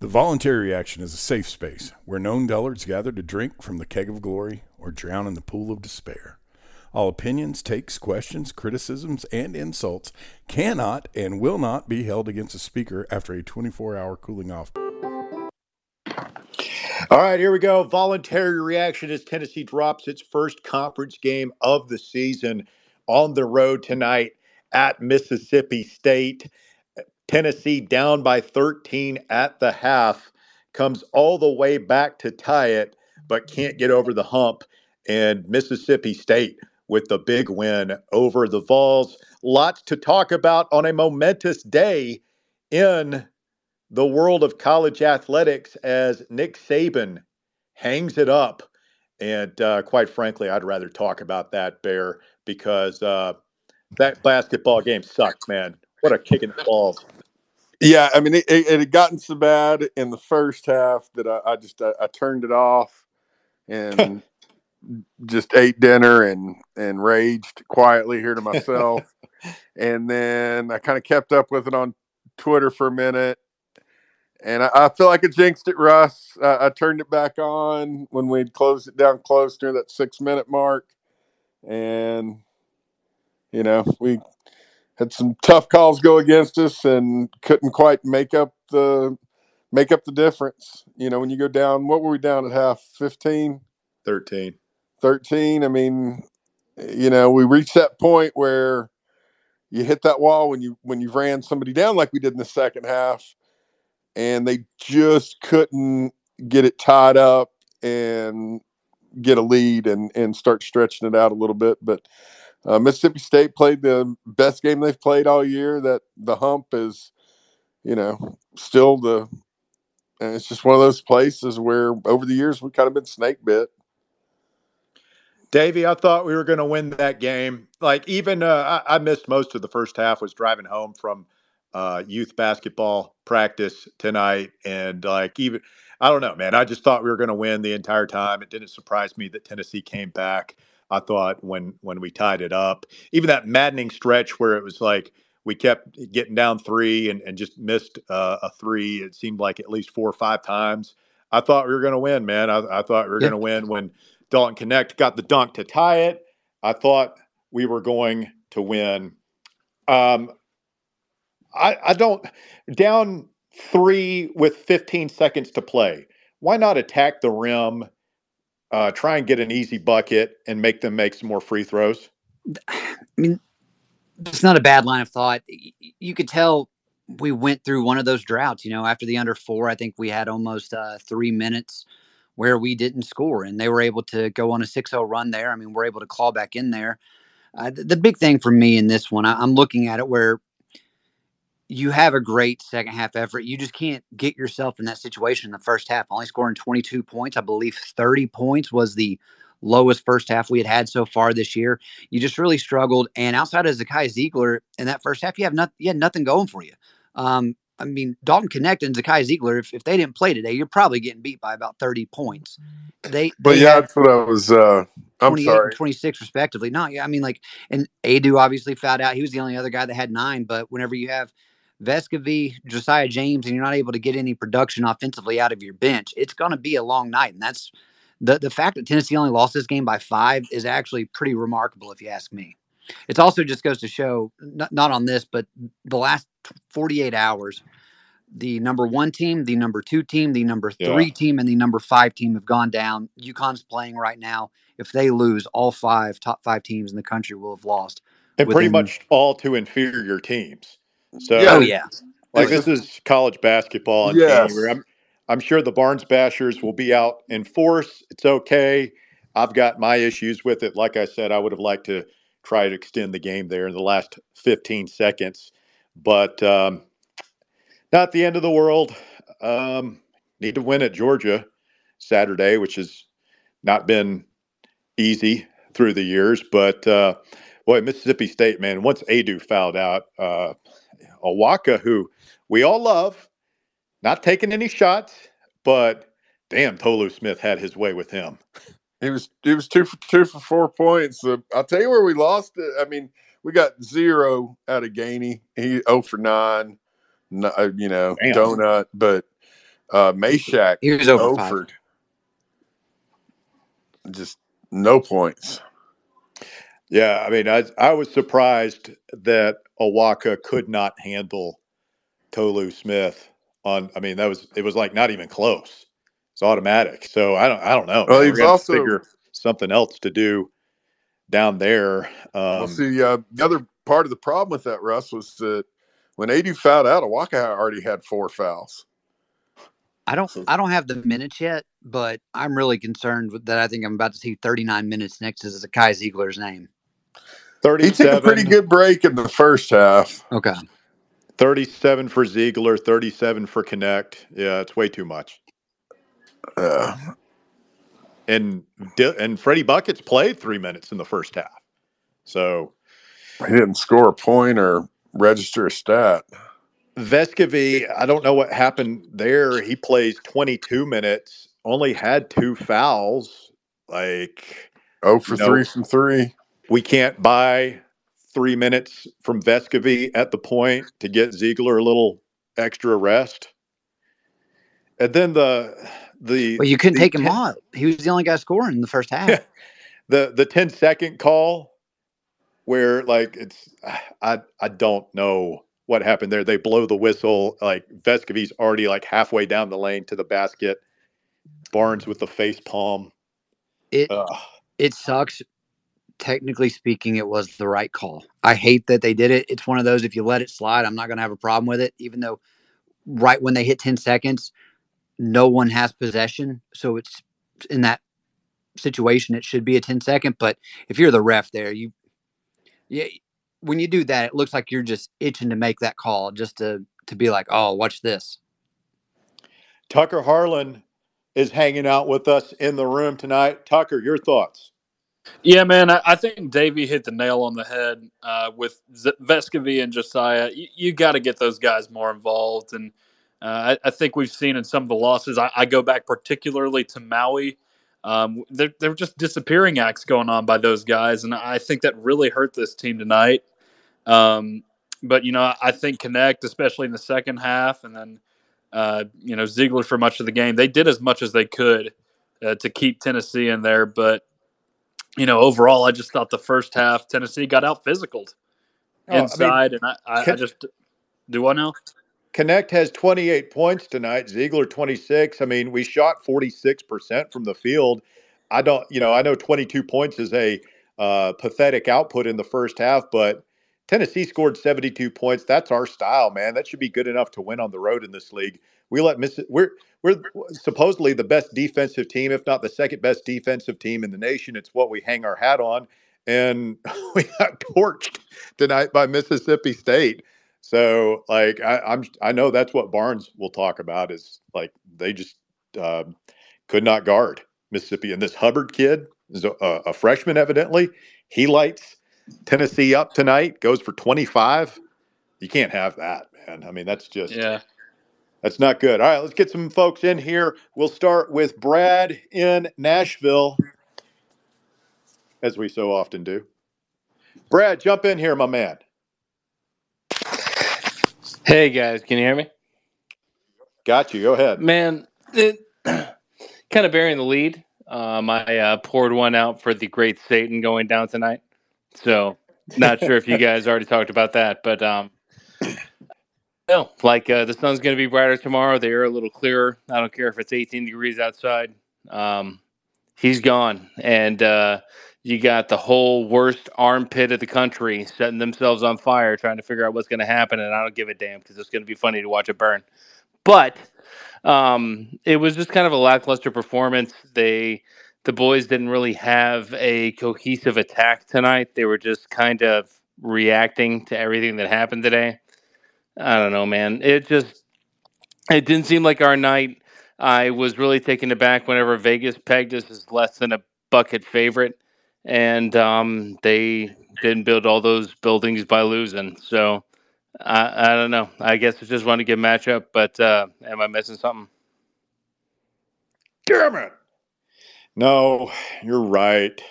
The voluntary reaction is a safe space where known dullards gather to drink from the keg of glory or drown in the pool of despair. All opinions, takes, questions, criticisms, and insults cannot and will not be held against a speaker after a 24 hour cooling off. All right, here we go. Voluntary reaction as Tennessee drops its first conference game of the season on the road tonight at Mississippi State. Tennessee down by 13 at the half, comes all the way back to tie it, but can't get over the hump. And Mississippi State with the big win over the Vols. Lots to talk about on a momentous day in the world of college athletics as Nick Saban hangs it up. And uh, quite frankly, I'd rather talk about that, Bear, because uh, that basketball game sucked, man. What a kick in the balls. Yeah, I mean, it, it, had gotten so bad in the first half that I, I just I, I, turned it off and just ate dinner and and raged quietly here to myself. and then I kind of kept up with it on Twitter for a minute, and I, I feel like I jinxed it, Russ. I turned it back on when we'd closed it down close near that six minute mark, and you know we had some tough calls go against us and couldn't quite make up the make up the difference. You know, when you go down, what were we down at half? 15? 13. 13. I mean, you know, we reached that point where you hit that wall when you when you ran somebody down like we did in the second half and they just couldn't get it tied up and get a lead and and start stretching it out a little bit but uh, Mississippi State played the best game they've played all year. That the hump is, you know, still the. And it's just one of those places where over the years we've kind of been snake bit. Davey, I thought we were going to win that game. Like even uh, I, I, missed most of the first half. Was driving home from uh, youth basketball practice tonight, and like even I don't know, man. I just thought we were going to win the entire time. It didn't surprise me that Tennessee came back. I thought when when we tied it up, even that maddening stretch where it was like we kept getting down three and, and just missed uh, a three. It seemed like at least four or five times. I thought we were going to win, man. I, I thought we were yeah. going to win when Dalton Knecht got the dunk to tie it. I thought we were going to win. Um, I, I don't down three with 15 seconds to play. Why not attack the rim uh, try and get an easy bucket and make them make some more free throws? I mean, it's not a bad line of thought. You could tell we went through one of those droughts. You know, after the under four, I think we had almost uh, three minutes where we didn't score, and they were able to go on a 6 0 run there. I mean, we're able to claw back in there. Uh, the, the big thing for me in this one, I, I'm looking at it where you have a great second half effort. You just can't get yourself in that situation in the first half. Only scoring 22 points. I believe 30 points was the lowest first half we had had so far this year. You just really struggled. And outside of Zakai Zeigler in that first half, you have not, you had nothing going for you. Um, I mean, Dalton Knecht and Zakai Zeigler, if, if they didn't play today, you're probably getting beat by about 30 points. They, but they yeah, that's what I was, uh, I'm sorry. 26 respectively. No, yeah, I mean, like, and Aidoo obviously fouled out. He was the only other guy that had nine, but whenever you have Vescovi, Josiah James, and you're not able to get any production offensively out of your bench, it's going to be a long night. And that's the, the fact that Tennessee only lost this game by five is actually pretty remarkable, if you ask me. It also just goes to show, not, not on this, but the last 48 hours, the number one team, the number two team, the number three yeah. team, and the number five team have gone down. UConn's playing right now. If they lose, all five top five teams in the country will have lost. And pretty much all two inferior teams. So, oh yeah, like this is college basketball in yes. January. I'm, I'm sure the Barnes Bashers will be out in force. It's okay. I've got my issues with it. Like I said, I would have liked to try to extend the game there in the last 15 seconds, but um, not the end of the world. Um, need to win at Georgia Saturday, which has not been easy through the years. But uh, boy, Mississippi State, man, once Aidoo fouled out, uh, Awaka, who we all love, not taking any shots, but damn, Tolu Smith had his way with him. He was he was two for two for four points. Uh, I'll tell you where we lost it. I mean, we got zero out of Gainey. He zero oh for nine. No, uh, you know, damn. donut. But Uh, Mashack He was over five. Just no points. Yeah, I mean, I I was surprised that Awaka could not handle Tolu Smith on. I mean, that was it was like not even close. It's automatic. So I don't I don't know. Well, man. he We're was gonna have to also- figure something else to do down there. Um, well, see, uh, the other part of the problem with that, Russ, was that when Aidoo fouled out, Awaka already had four fouls. I don't I don't have the minutes yet, but I'm really concerned that I think I'm about to see 39 minutes next to Zakai Zeigler's name. He took a pretty 37 good break in the first half. Okay. 37 for Zeigler, 37 for Knecht. Yeah, it's way too much. Uh, And Di- and Freddie Buckets played three minutes in the first half. So he didn't score a point or register a stat. Vescovi, I don't know what happened there. He plays 22 minutes, only had two fouls. Like Oh for No. three from three. We can't buy three minutes from Vescovi at the point to get Zeigler a little extra rest. And then the the Well, you couldn't take him 10 off. He was the only guy scoring in the first half. The the 10 second call where like it's I I don't know what happened there. They blow the whistle like Vescovi's already like halfway down the lane to the basket. Barnes with the face palm. It Ugh. it sucks. Technically speaking, it was the right call. I hate that they did it. It's one of those if you let it slide, I'm not going to have a problem with it. Even though right when they hit 10 seconds, no one has possession, so it's in that situation it should be a 10 second. But if you're the ref there, you yeah, when you do that, it looks like you're just itching to make that call, just to to be like, oh, watch this. Tucker Harlan is hanging out with us in the room tonight. Tucker, your thoughts? Yeah, man, I, think Davey hit the nail on the head uh, with Z- Vescovi and Josiah. You, you got to get those guys more involved, and uh, I, I think we've seen in some of the losses. I, I go back particularly to Maui. Um, there were just disappearing acts going on by those guys, and I think that really hurt this team tonight. Um, but you know, I think Knecht, especially in the second half, and then uh, you know Zeigler for much of the game, they did as much as they could uh, to keep Tennessee in there, but you know, overall, I just thought the first half Tennessee got out physicaled Oh, I mean, inside, and I, I, I just do I know? Knecht has 28 points tonight, Zeigler 26. I mean, we shot 46% from the field. I don't, you know, I know 22 points is a uh, pathetic output in the first half, but Tennessee scored 72 points. That's our style, man. That should be good enough to win on the road in this league. We let miss we're we're supposedly the best defensive team, if not the second best defensive team in the nation. It's what we hang our hat on. And we got torched tonight by Mississippi State. So, like, I, I'm I know that's what Barnes will talk about is like they just uh, could not guard Mississippi. And this Hubbard kid is a, a freshman, evidently. He lights Tennessee up tonight. Goes for 25. You can't have that, man. I mean, that's just Yeah. that's not good. All right, let's get some folks in here. We'll start with Brad in Nashville, as we so often do. Brad, jump in here, my man. Hey guys, can you hear me? Got you. Go ahead. Man, it, kind of bearing the lead. Um, I uh, poured one out for the Great Satan going down tonight. So, not sure if you guys already talked about that, but um, no, like uh, the sun's going to be brighter tomorrow. The air a little clearer. I don't care if it's 18 degrees outside. Um, he's gone, and uh, you got the whole worst armpit of the country setting themselves on fire, trying to figure out what's going to happen. And I don't give a damn because it's going to be funny to watch it burn. But um, it was just kind of a lackluster performance. They the boys didn't really have a cohesive attack tonight. They were just kind of reacting to everything that happened today. I don't know, man. It just it didn't seem like our night. I was really taken aback whenever Vegas pegged us as less than a bucket favorite, and um, they didn't build all those buildings by losing. So I, I don't know. I guess I just want to give matchup, but uh, am I missing something? Damn it. No, you're right.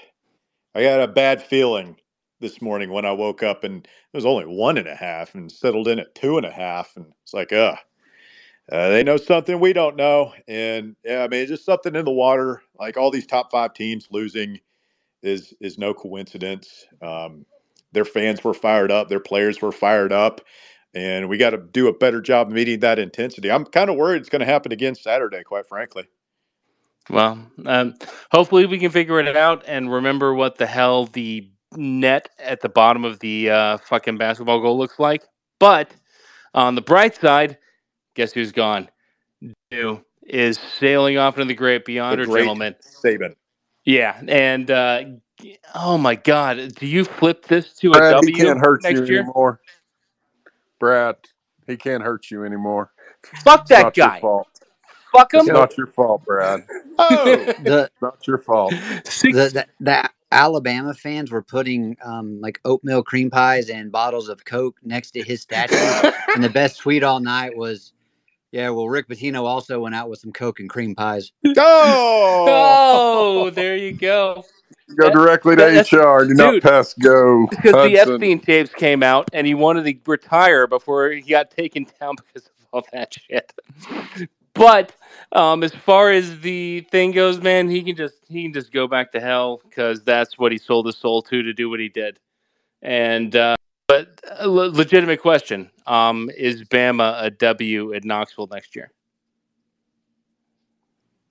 I got a bad feeling this morning when I woke up and it was only one and a half and settled in at two and a half. And it's like, uh, Uh, they know something we don't know, and yeah, I mean, it's just something in the water. Like all these top five teams losing is is no coincidence. Um, their fans were fired up, their players were fired up, and we got to do a better job meeting that intensity. I'm kind of worried it's going to happen again Saturday, quite frankly. Well, um, hopefully we can figure it out and remember what the hell the net at the bottom of the uh, fucking basketball goal looks like. But on the bright side, guess who's gone? New is sailing off into the great beyond, The or great gentlemen. Saban. Yeah, and uh, oh my God, do you flip this to a Brad, W he can't hurt you year? anymore. Brad, he can't hurt you anymore. Fuck that guy. Your fault. Fuck him. It's not your fault, Brad. Oh, The not your fault. The, the the Alabama fans were putting um, like oatmeal cream pies and bottles of Coke next to his statue, and the best tweet all night was, "Yeah, well, Rick Pitino also went out with some Coke and cream pies." oh, oh, there you go. Go That- directly to that's- HR. Do not dude, pass go. Because the Hudson. Epstein tapes came out and he wanted to retire before he got taken down because of all that shit. But um, as far as the thing goes, man, he can just he can just go back to hell because that's what he sold his soul to to do what he did. And uh, but le- legitimate question: um, Is Bama a W at Knoxville next year?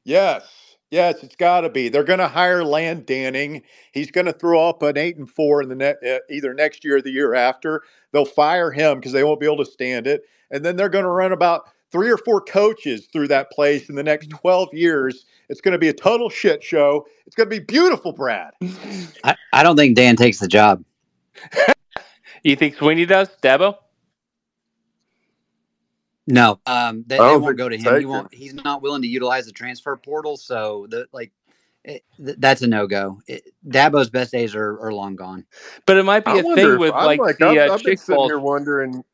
yes, yes, it's got to be. They're going to hire Dan Lanning. He's going to throw up an eight and four in the net uh, either next year or the year after. They'll fire him because they won't be able to stand it, and then they're going to run about three or four coaches through that place in the next twelve years. It's going to be a total shit show. It's going to be beautiful, Brad. I, I don't think Dan takes the job. You think Swinney does, Dabo? No, um, they, I they won't go to him. He won't. He's not willing to utilize the transfer portal, so the like, it, th- that's a no go. Dabo's best days are, are long gone. But it might be I a wonder thing if- with I'm like, like the I've, uh, I've been sitting here wondering.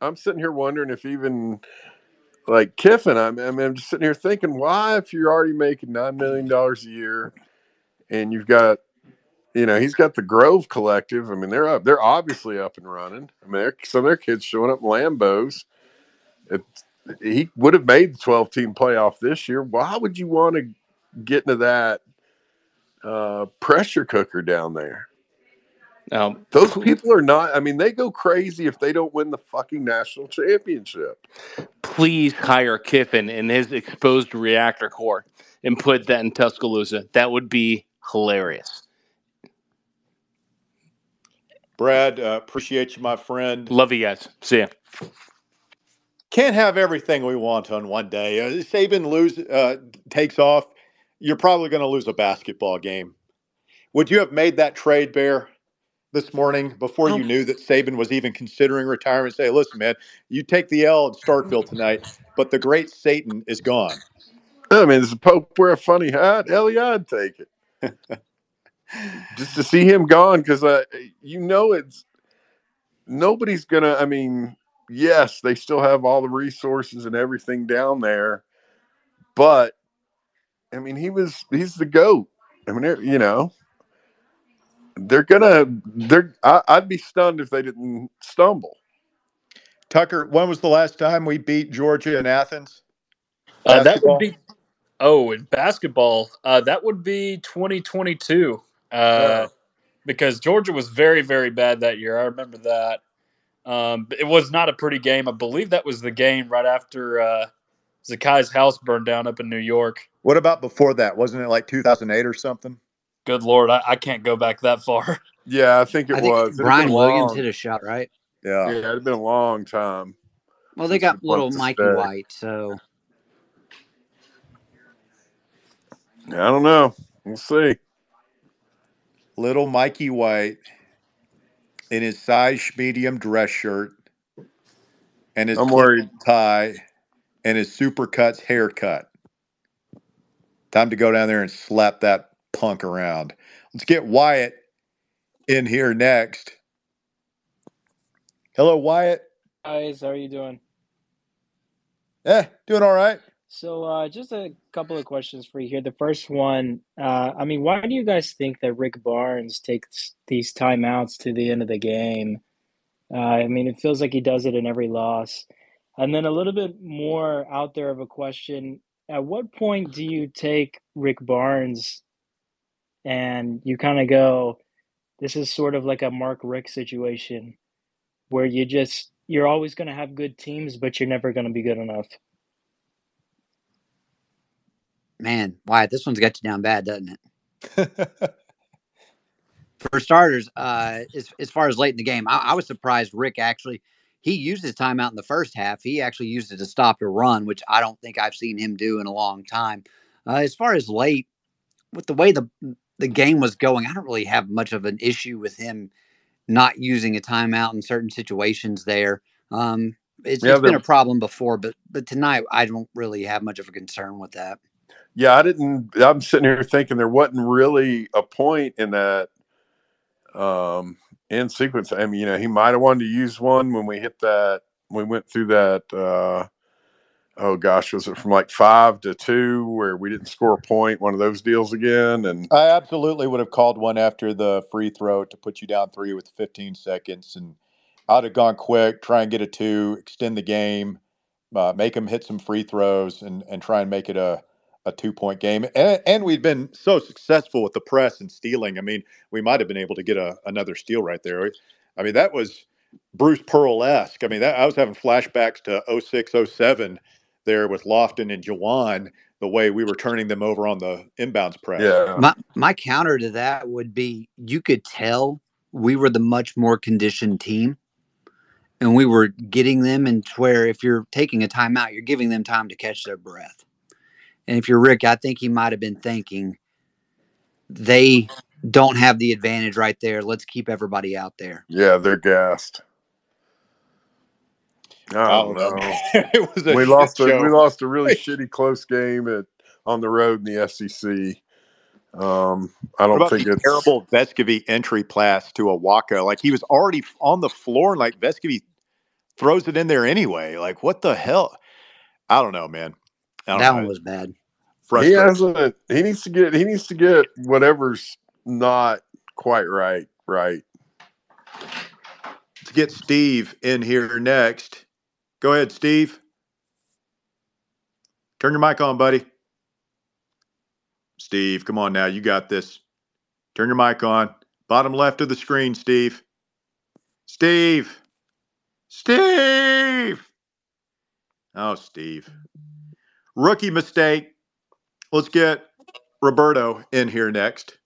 I'm sitting here wondering if even like Kiffin. I'm, I mean, I'm just sitting here thinking, why, if you're already making nine million dollars a year, and you've got, you know, he's got the Grove Collective. I mean, they're up. They're obviously up and running. I mean, some of their kids showing up Lambos. It, he would have made the 12 team playoff this year. Why would you want to get into that uh, pressure cooker down there? Um, Those people are not. I mean, they go crazy if they don't win the fucking national championship. please hire Kiffin in his exposed reactor core and put that in Tuscaloosa. That would be hilarious. Brad, uh, appreciate you, my friend. Love you guys. See ya. Can't have everything we want on one day. Uh, Saban lose uh, takes off. You're probably going to lose a basketball game. Would you have made that trade, Bear, this morning before you knew that Saban was even considering retirement? Say, listen, man, you take the L at Starkville tonight, but the great Satan is gone. I mean, does the Pope wear a funny hat? Hell yeah, I'd take it. Just to see him gone, because uh, you know it's nobody's gonna. I mean, yes, they still have all the resources and everything down there, but I mean, he was he's the goat. I mean, you know, they're gonna. They're. I, I'd be stunned if they didn't stumble. Tucker, when was the last time we beat Georgia in Athens? Uh, that would be. Oh, in basketball, uh, that would be 2022. Uh, Yeah. Because Georgia was very, very bad that year. I remember that. Um, it was not a pretty game. I believe that was the game right after uh, Zakai's house burned down up in New York. What about before that? Wasn't it like 2008 or something? Good lord, I, I can't go back that far. Yeah, I think it I think was. It Brian Williams long. hit a shot, right? Yeah. Yeah, it had been a long time. Well, they got little Mikey stay. White, so I don't know. We'll see. Little Mikey White in his size medium dress shirt and his I'm worried. tie and his supercuts haircut. Time to go down there and slap that punk around. Let's get Wyatt in here next. Hello, Wyatt. guys. How are you doing? Eh, doing all right. So, uh, just a couple of questions for you here. The first one, uh, I mean, why do you guys think that Rick Barnes takes these timeouts to the end of the game? Uh, I mean, it feels like he does it in every loss. And then a little bit more out there of a question. At what point do you take Rick Barnes and you kind of go, this is sort of like a Mark Richt situation where you just, you're always going to have good teams, but you're never going to be good enough? Man, Wyatt, this one's got you down bad, doesn't it? For starters, uh, as, as far as late in the game, I, I was surprised Rick actually he used his timeout in the first half. He actually used it to stop a run, which I don't think I've seen him do in a long time. Uh, as far as late, with the way the the game was going, I don't really have much of an issue with him not using a timeout in certain situations. There, um, it's, Yeah, it's been a problem before, but but tonight I don't really have much of a concern with that. Yeah, I didn't. I'm sitting here thinking there wasn't really a point in that um, in sequence. I mean, you know, he might have wanted to use one when we hit that. We went through that. Uh, oh gosh, was it from like five to two where we didn't score a point? One of those deals again, and I absolutely would have called one after the free throw to put you down three with 15 seconds, and I'd have gone quick, try and get a two, extend the game, uh, make them hit some free throws, and and try and make it a a two point game. And, and we'd been so successful with the press and stealing. I mean, we might have been able to get a, another steal right there. I mean, that was Bruce Pearl esque. I mean, that I was having flashbacks to 06, 07 there with Lofton and Jawan, the way we were turning them over on the inbounds press. yeah, My my counter to that would be you could tell we were the much more conditioned team. And we were getting them and where if you're taking a timeout, you're giving them time to catch their breath. And if you're Rick, I think he might have been thinking they don't have the advantage right there. Let's keep everybody out there. yeah, they're gassed. I I don't don't know. know. it was a we lost a show. we lost a really shitty close game at on the road in the SEC. Um, I don't think it's terrible Vescovi entry pass to Awaka? Like he was already on the floor, and like Vescovi throws it in there anyway. Like what the hell? I don't know, man. I don't That know. one was bad. he hasn't. He needs to get. He needs to get whatever's not quite right. Right. Let's get Steve in here next. Go ahead, Steve. Turn your mic on, buddy. Steve, come on now. You got this. Turn your mic on. Bottom left of the screen, Steve. Steve. Steve. Oh, Steve. Rookie mistake. Let's get Roberto in here next.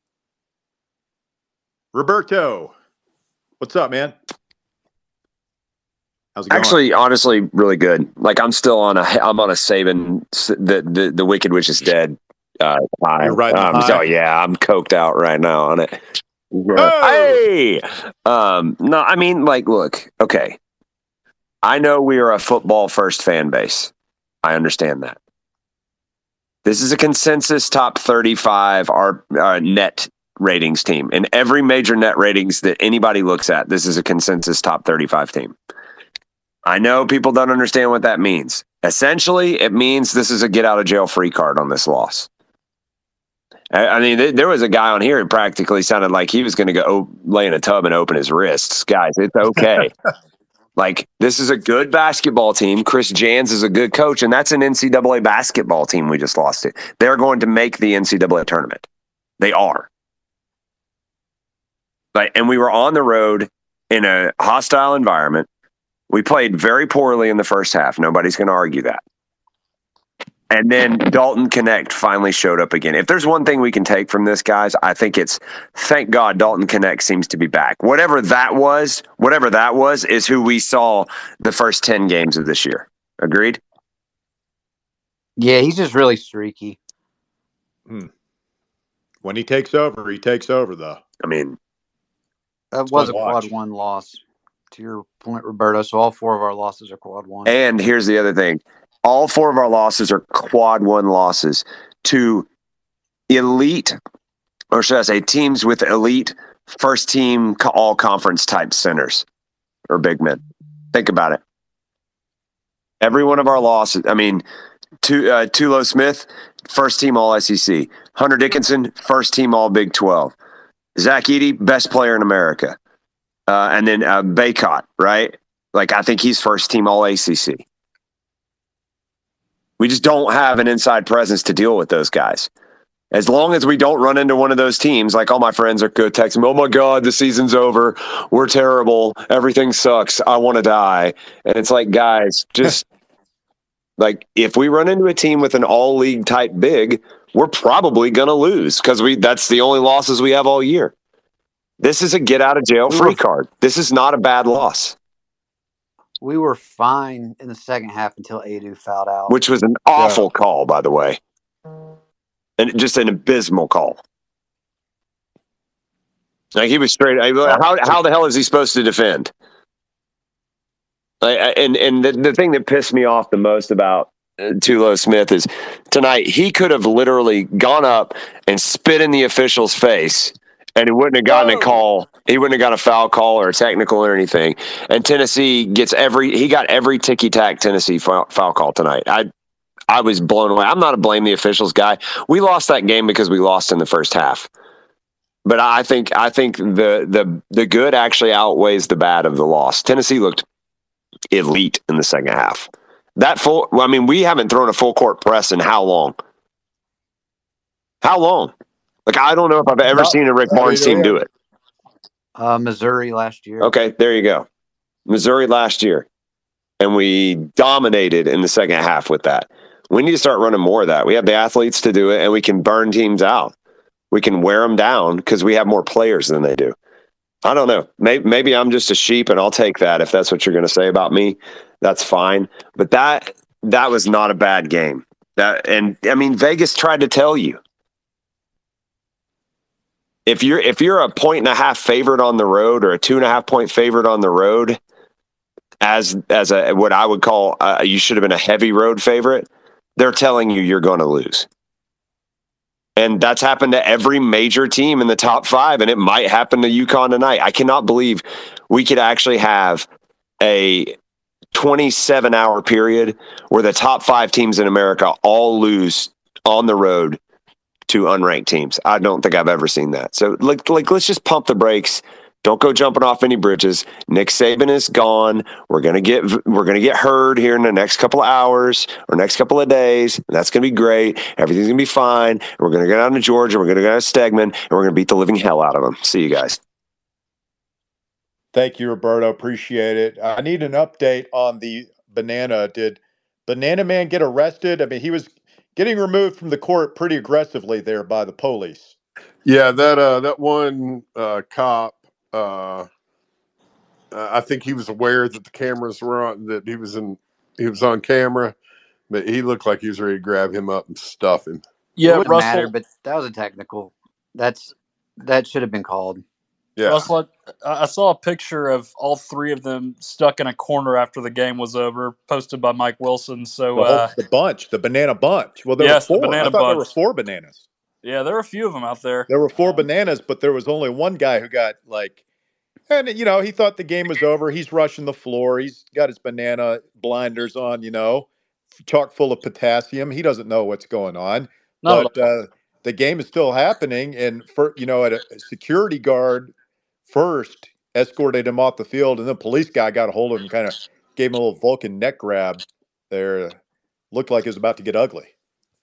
Roberto, what's up, man? How's it going? Actually, honestly, really good. Like I'm still on a I'm on a Saban the the, the Wicked Witch is dead. Uh, high. You're the um, high? So yeah, I'm coked out right now on it. Oh! Hey, um, no, I mean, like, look, okay. I know we are a football first fan base. I understand that. This is a consensus top 35 our uh, net ratings team. And every major net ratings that anybody looks at, this is a consensus top 35 team. I know people don't understand what that means. Essentially, it means this is a get out of jail free card on this loss. I mean, th- there was a guy on here who practically sounded like he was going to go lay in a tub and open his wrists. Guys, it's okay. like, this is a good basketball team. Chris Jans is a good coach, and that's an NCAA basketball team we just lost to. They're going to make the NCAA tournament. They are. Like, and we were on the road in a hostile environment. We played very poorly in the first half. Nobody's going to argue that. And then Dalton Knecht finally showed up again. If there's one thing we can take from this, guys, I think it's thank God Dalton Knecht seems to be back. Whatever that was, whatever that was, is who we saw the first 10 games of this year. Agreed? Yeah, he's just really streaky. Hmm. when he takes over, he takes over, though. I mean, That was a fun quad one loss. To your point, Roberto. So all four of our losses are quad one. and here's the other thing all four of our losses are quad one losses to elite, or should I say, teams with elite first team all conference type centers or big men. Think about it. Every one of our losses, I mean, Tu- uh, Tolu Smith, first team all SEC. Hunter Dickinson, first team all Big 12. Zach Edey, best player in America. Uh, and then uh, Bacot, right? Like, I think he's first team all ACC. We just don't have an inside presence to deal with those guys. As long as we don't run into one of those teams, like all my friends are go text me, oh my God, the season's over. We're terrible. Everything sucks. I want to die. And it's like, guys, just like if we run into a team with an all league type big, we're probably gonna lose because we that's the only losses we have all year. This is a get out of jail free card. This is not a bad loss, We were fine in the second half until Aidoo fouled out. which was an awful call, by the way. And just an abysmal call. Like he was straight. How how the hell is he supposed to defend? And and the, the thing that pissed me off the most about uh, Tolu Smith is tonight he could have literally gone up and spit in the official's face, and he wouldn't have gotten a call. He wouldn't have got a foul call or a technical or anything. And Tennessee gets every he got every ticky tack Tennessee foul, foul call tonight. I I was blown away. I'm not a blame the officials guy. We lost that game because we lost in the first half. But I think I think the the the good actually outweighs the bad of the loss. Tennessee looked elite in the second half. That full I mean, we haven't thrown a full court press in how long? How long? Like I don't know if I've ever seen a Rick Barnes team do it. Uh, Missouri last year. Okay, there you go. Missouri last year. And we dominated in the second half with that. We need to start running more of that. We have the athletes to do it and we can burn teams out. We can wear them down because we have more players than they do. I don't know. Maybe, maybe I'm just a sheep and I'll take that if that's what you're going to say about me. That's fine. But that that was not a bad game. That and I mean Vegas tried to tell you if you're if you're a point and a half favorite on the road or a two and a half point favorite on the road as as a what I would call uh, you should have been a heavy road favorite they're telling you you're going to lose. And that's happened to every major team in the top five and it might happen to UConn tonight. I cannot believe we could actually have a 27 hour period where the top five teams in America all lose on the road to unranked teams. I don't think I've ever seen that. So like like let's just pump the brakes. Don't go jumping off any bridges. Nick Saban is gone. We're gonna get we're gonna get heard here in the next couple of hours or next couple of days. That's gonna be great. Everything's gonna be fine. And we're gonna go down to Georgia. We're gonna go to Stegeman, and we're gonna beat the living hell out of them. See you guys. Thank you, Roberto. Appreciate it. I need an update on the banana. Did Banana Man get arrested? I mean, he was getting removed from the court pretty aggressively there by the police. Yeah, that uh that one uh cop uh uh, I think he was aware that the cameras were on that he was in he was on camera, but he looked like he was ready to grab him up and stuff him. Yeah, wouldn't Russell. matter, but that was a technical. That's that should have been called. Yeah. Russell, I I saw a picture of all three of them stuck in a corner after the game was over, posted by Mike Wilson. So, The, whole, uh, the bunch, the banana bunch. Well, there Yes, were four. banana I thought there were four bananas. yeah, there are a few of them out there. There were four bananas, but there was only one guy who got like, and you know, he thought the game was over. He's rushing the floor. He's got his banana blinders on, you know, chock full of potassium. He doesn't know what's going on. Not but uh, the game is still happening, and for you know, at a, a security guard first escorted him off the field, and then police guy got a hold of him, kind of gave him a little Vulcan neck grab. There, looked like it was about to get ugly.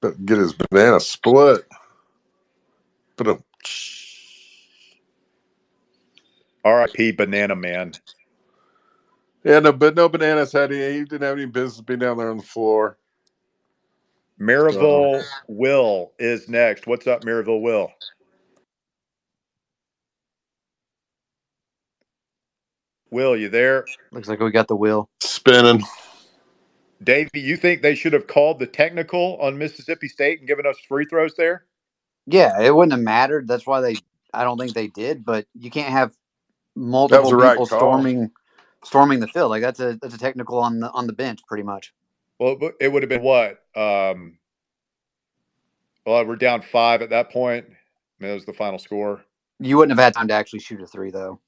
But get his banana split. But um, R.I.P. Banana Man. yeah, no, but no bananas had any. He didn't have any business being down there on the floor. Maryville Will is next. What's up, Maryville Will? Will, you there? Looks like we got the wheel. Spinning. Davey, you think they should have called the technical on Mississippi State and given us free throws there? Yeah, it wouldn't have mattered. That's why they. I don't think they did. But you can't have multiple the right people storming storming the field. Like that's a that's a technical on the on the bench, pretty much. Well, it would- it would have been what? Um, well, we're down five at that point. I mean, that was the final score. You wouldn't have had time to actually shoot a three, though.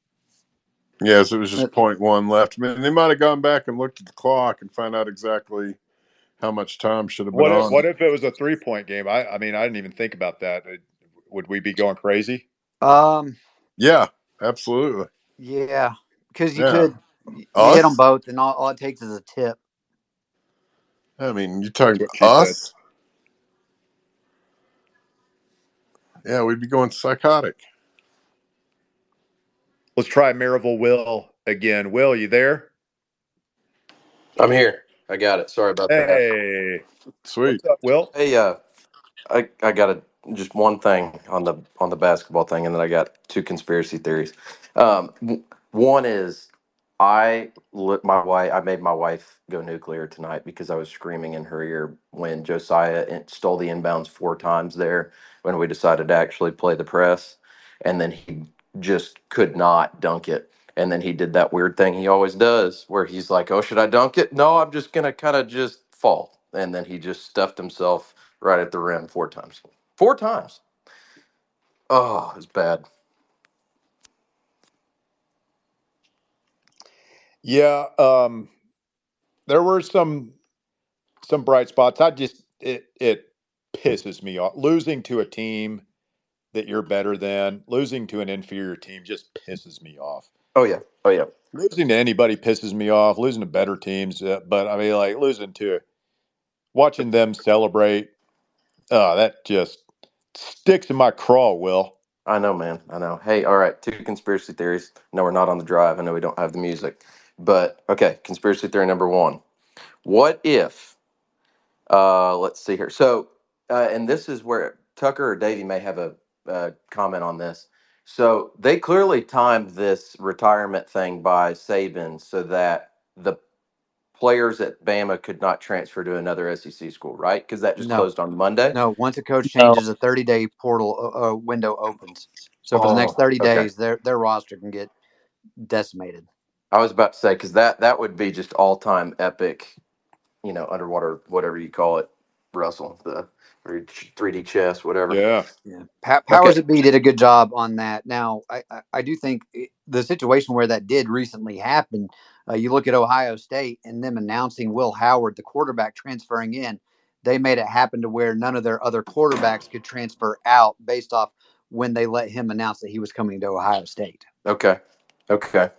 Yes, it was just point one left. I mean, they might have gone back and looked at the clock and found out exactly how much time should have been What if, on. what if it was a three point game? I, I mean, I didn't even think about that. Would we be going crazy? Um, yeah, absolutely. yeah, because you Yeah. could you Us? hit them both, and all, all it takes is a tip. I mean, you're talking That's about what said. us? Yeah, we'd be going psychotic. Let's try Maryville Will again. Will, you there? I'm here. I got it. Sorry about that. Hey, Sweet. what's up, Will? Hey, uh, I I got a, just one thing on the on the basketball thing, and then I got two conspiracy theories. Um, w- one is I lit my wife. I made my wife go nuclear tonight because I was screaming in her ear when Josiah in- stole the inbounds four times there when we decided to actually play the press, and then he just could not dunk it. And then he did that weird thing he always does, where he's like, "Oh, should I dunk it? No, I'm just gonna kind of just fall." And then he just stuffed himself right at the rim four times. Four times. Oh, it's bad. Yeah, um, there were some some bright spots. I just it it pisses me off. Losing to a team that you're better than, losing to an inferior team just pisses me off. Oh yeah. Oh yeah. Losing to anybody pisses me off. Losing to better teams, uh, but I mean, like losing to watching them celebrate. Uh, that just sticks in my craw. Will I know, man. I know. Hey, all right. Two conspiracy theories. No, we're not on the drive. I know we don't have the music, but okay. Conspiracy theory number one. What if? Uh, let's see here. So, uh, and this is where Tucker or Davey may have a uh, comment on this. So they clearly timed this retirement thing by Saban so that the players at Bama could not transfer to another SEC school, right? Because that just No. closed on Monday. No, once a coach No. changes, a 30 day portal uh, uh, window opens. So for the next Oh, 30 okay. days, their their roster can get decimated. I was about to say because that that would be just all time epic, you know, underwater whatever you call it, Russell the three D chess, whatever. yeah, Yeah, pa- powers Okay. that be did a good job on that. Now, I, I, I do think it, the situation where that did recently happen. Uh, you look at Ohio State and them announcing Will Howard, the quarterback, transferring in. They made it happen to where none of their other quarterbacks could transfer out based off when they let him announce that he was coming to Ohio State. Okay. Okay.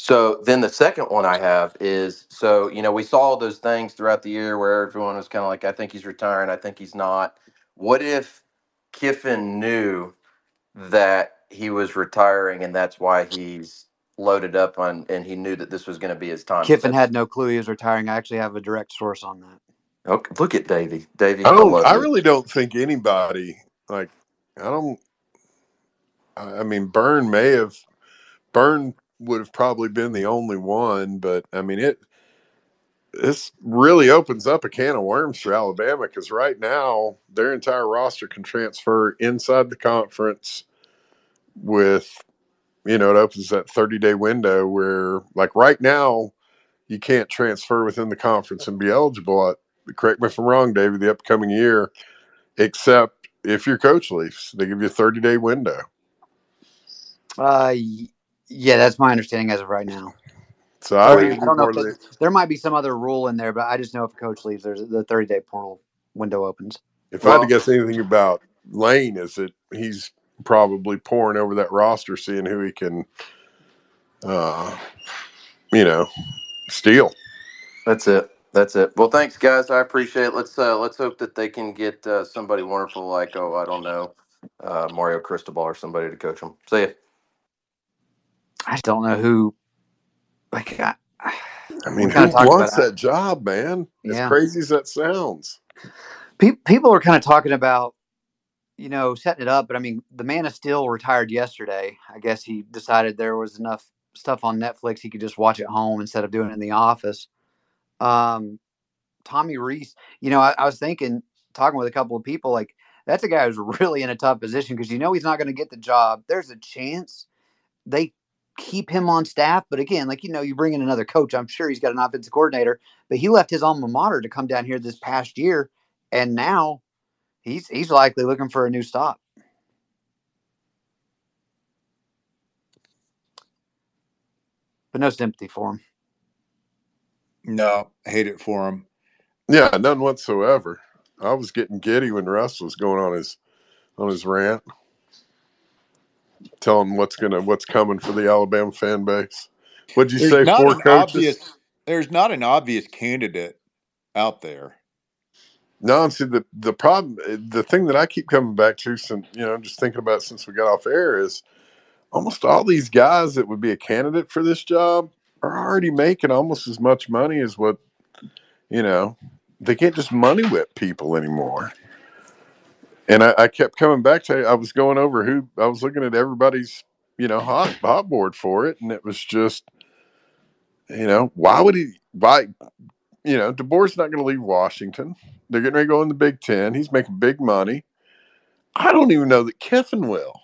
So then the second one I have is so you know we saw those things throughout the year where everyone was kind of like I think he's retiring I think he's not. What if Kiffin knew that he was retiring and that's why he's loaded up on and he knew that this was going to be his time. Kiffin had no clue he was retiring. I actually have a direct source on that. Okay, look at Davey. Davey, oh, I don't. love I really don't think anybody like. I don't. I I mean, Burn may have. Burn would have probably been the only one, but I mean it. This really opens up a can of worms for Alabama because right now their entire roster can transfer inside the conference with, you know, it opens that 30 day window where, like, right now, you can't transfer within the conference and be eligible. Uh, correct me if I'm wrong, David, the upcoming year, except if your coach leaves. They give you a 30 day window. Uh, yeah, that's my understanding as of right now. So I Or think I don't know if than there might be some other rule in there, but I just know if a coach leaves, there's the 30 day portal window opens. if I had to guess anything about Lane, is that he's probably pouring over that roster, seeing who he can, uh, you know, steal. That's it. That's it. Well, thanks, guys. I appreciate it. Let's uh, let's hope that they can get uh, somebody wonderful like oh I don't know uh, Mario Cristobal or somebody to coach them. See ya. I don't know who. Like, I, I mean, who wants that job, man? As Yeah. crazy as that sounds. pe- people are kind of talking about, you know, setting it up. But I mean, the man is still retired yesterday. I guess he decided there was enough stuff on Netflix he could just watch at home instead of doing it in the office. Um, Tommy Rees, you know, I, I was thinking, talking with a couple of people, like that's a guy who's really in a tough position because you know he's not going to get the job. There's a chance they keep him on staff, but again, like you know, you bring in another coach. I'm sure he's got an offensive coordinator, but he left his alma mater to come down here this past year, and now he's he's likely looking for a new stop. But no sympathy for him. no, hate it for him. Yeah, none whatsoever. I was getting giddy when Russ was going on his on his rant, telling what's gonna what's coming for the Alabama fan base. What'd you There's say? Four coaches. obvious. There's not an obvious candidate out there. No, and see the the problem, the thing that I keep coming back to, since you know, just thinking about since we got off air, is almost all these guys that would be a candidate for this job are already making almost as much money as what you know. They can't just money whip people anymore. And I, I kept coming back to. I was going over who I was looking at everybody's you know hot hot board for it, and it was just you know why would he why you know DeBoer's not going to leave Washington. They're getting ready to go in the Big Ten. He's making big money. I don't even know that Kiffin will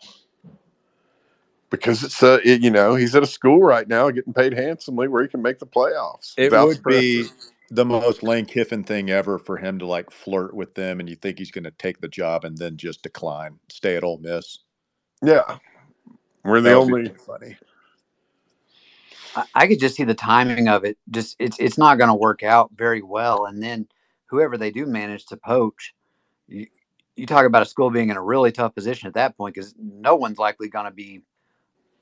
because it's a it, you know he's at a school right now getting paid handsomely where he can make the playoffs. It would be pressure. The most Lane Kiffin thing ever for him to like flirt with them, and you think he's going to take the job and then just decline, stay at Ole Miss. yeah. We're the That would be only funny. I, I could just see the timing of it. Just it's it's not going to work out very well. And then whoever they do manage to poach, you, you talk about a school being in a really tough position at that point because no one's likely going to be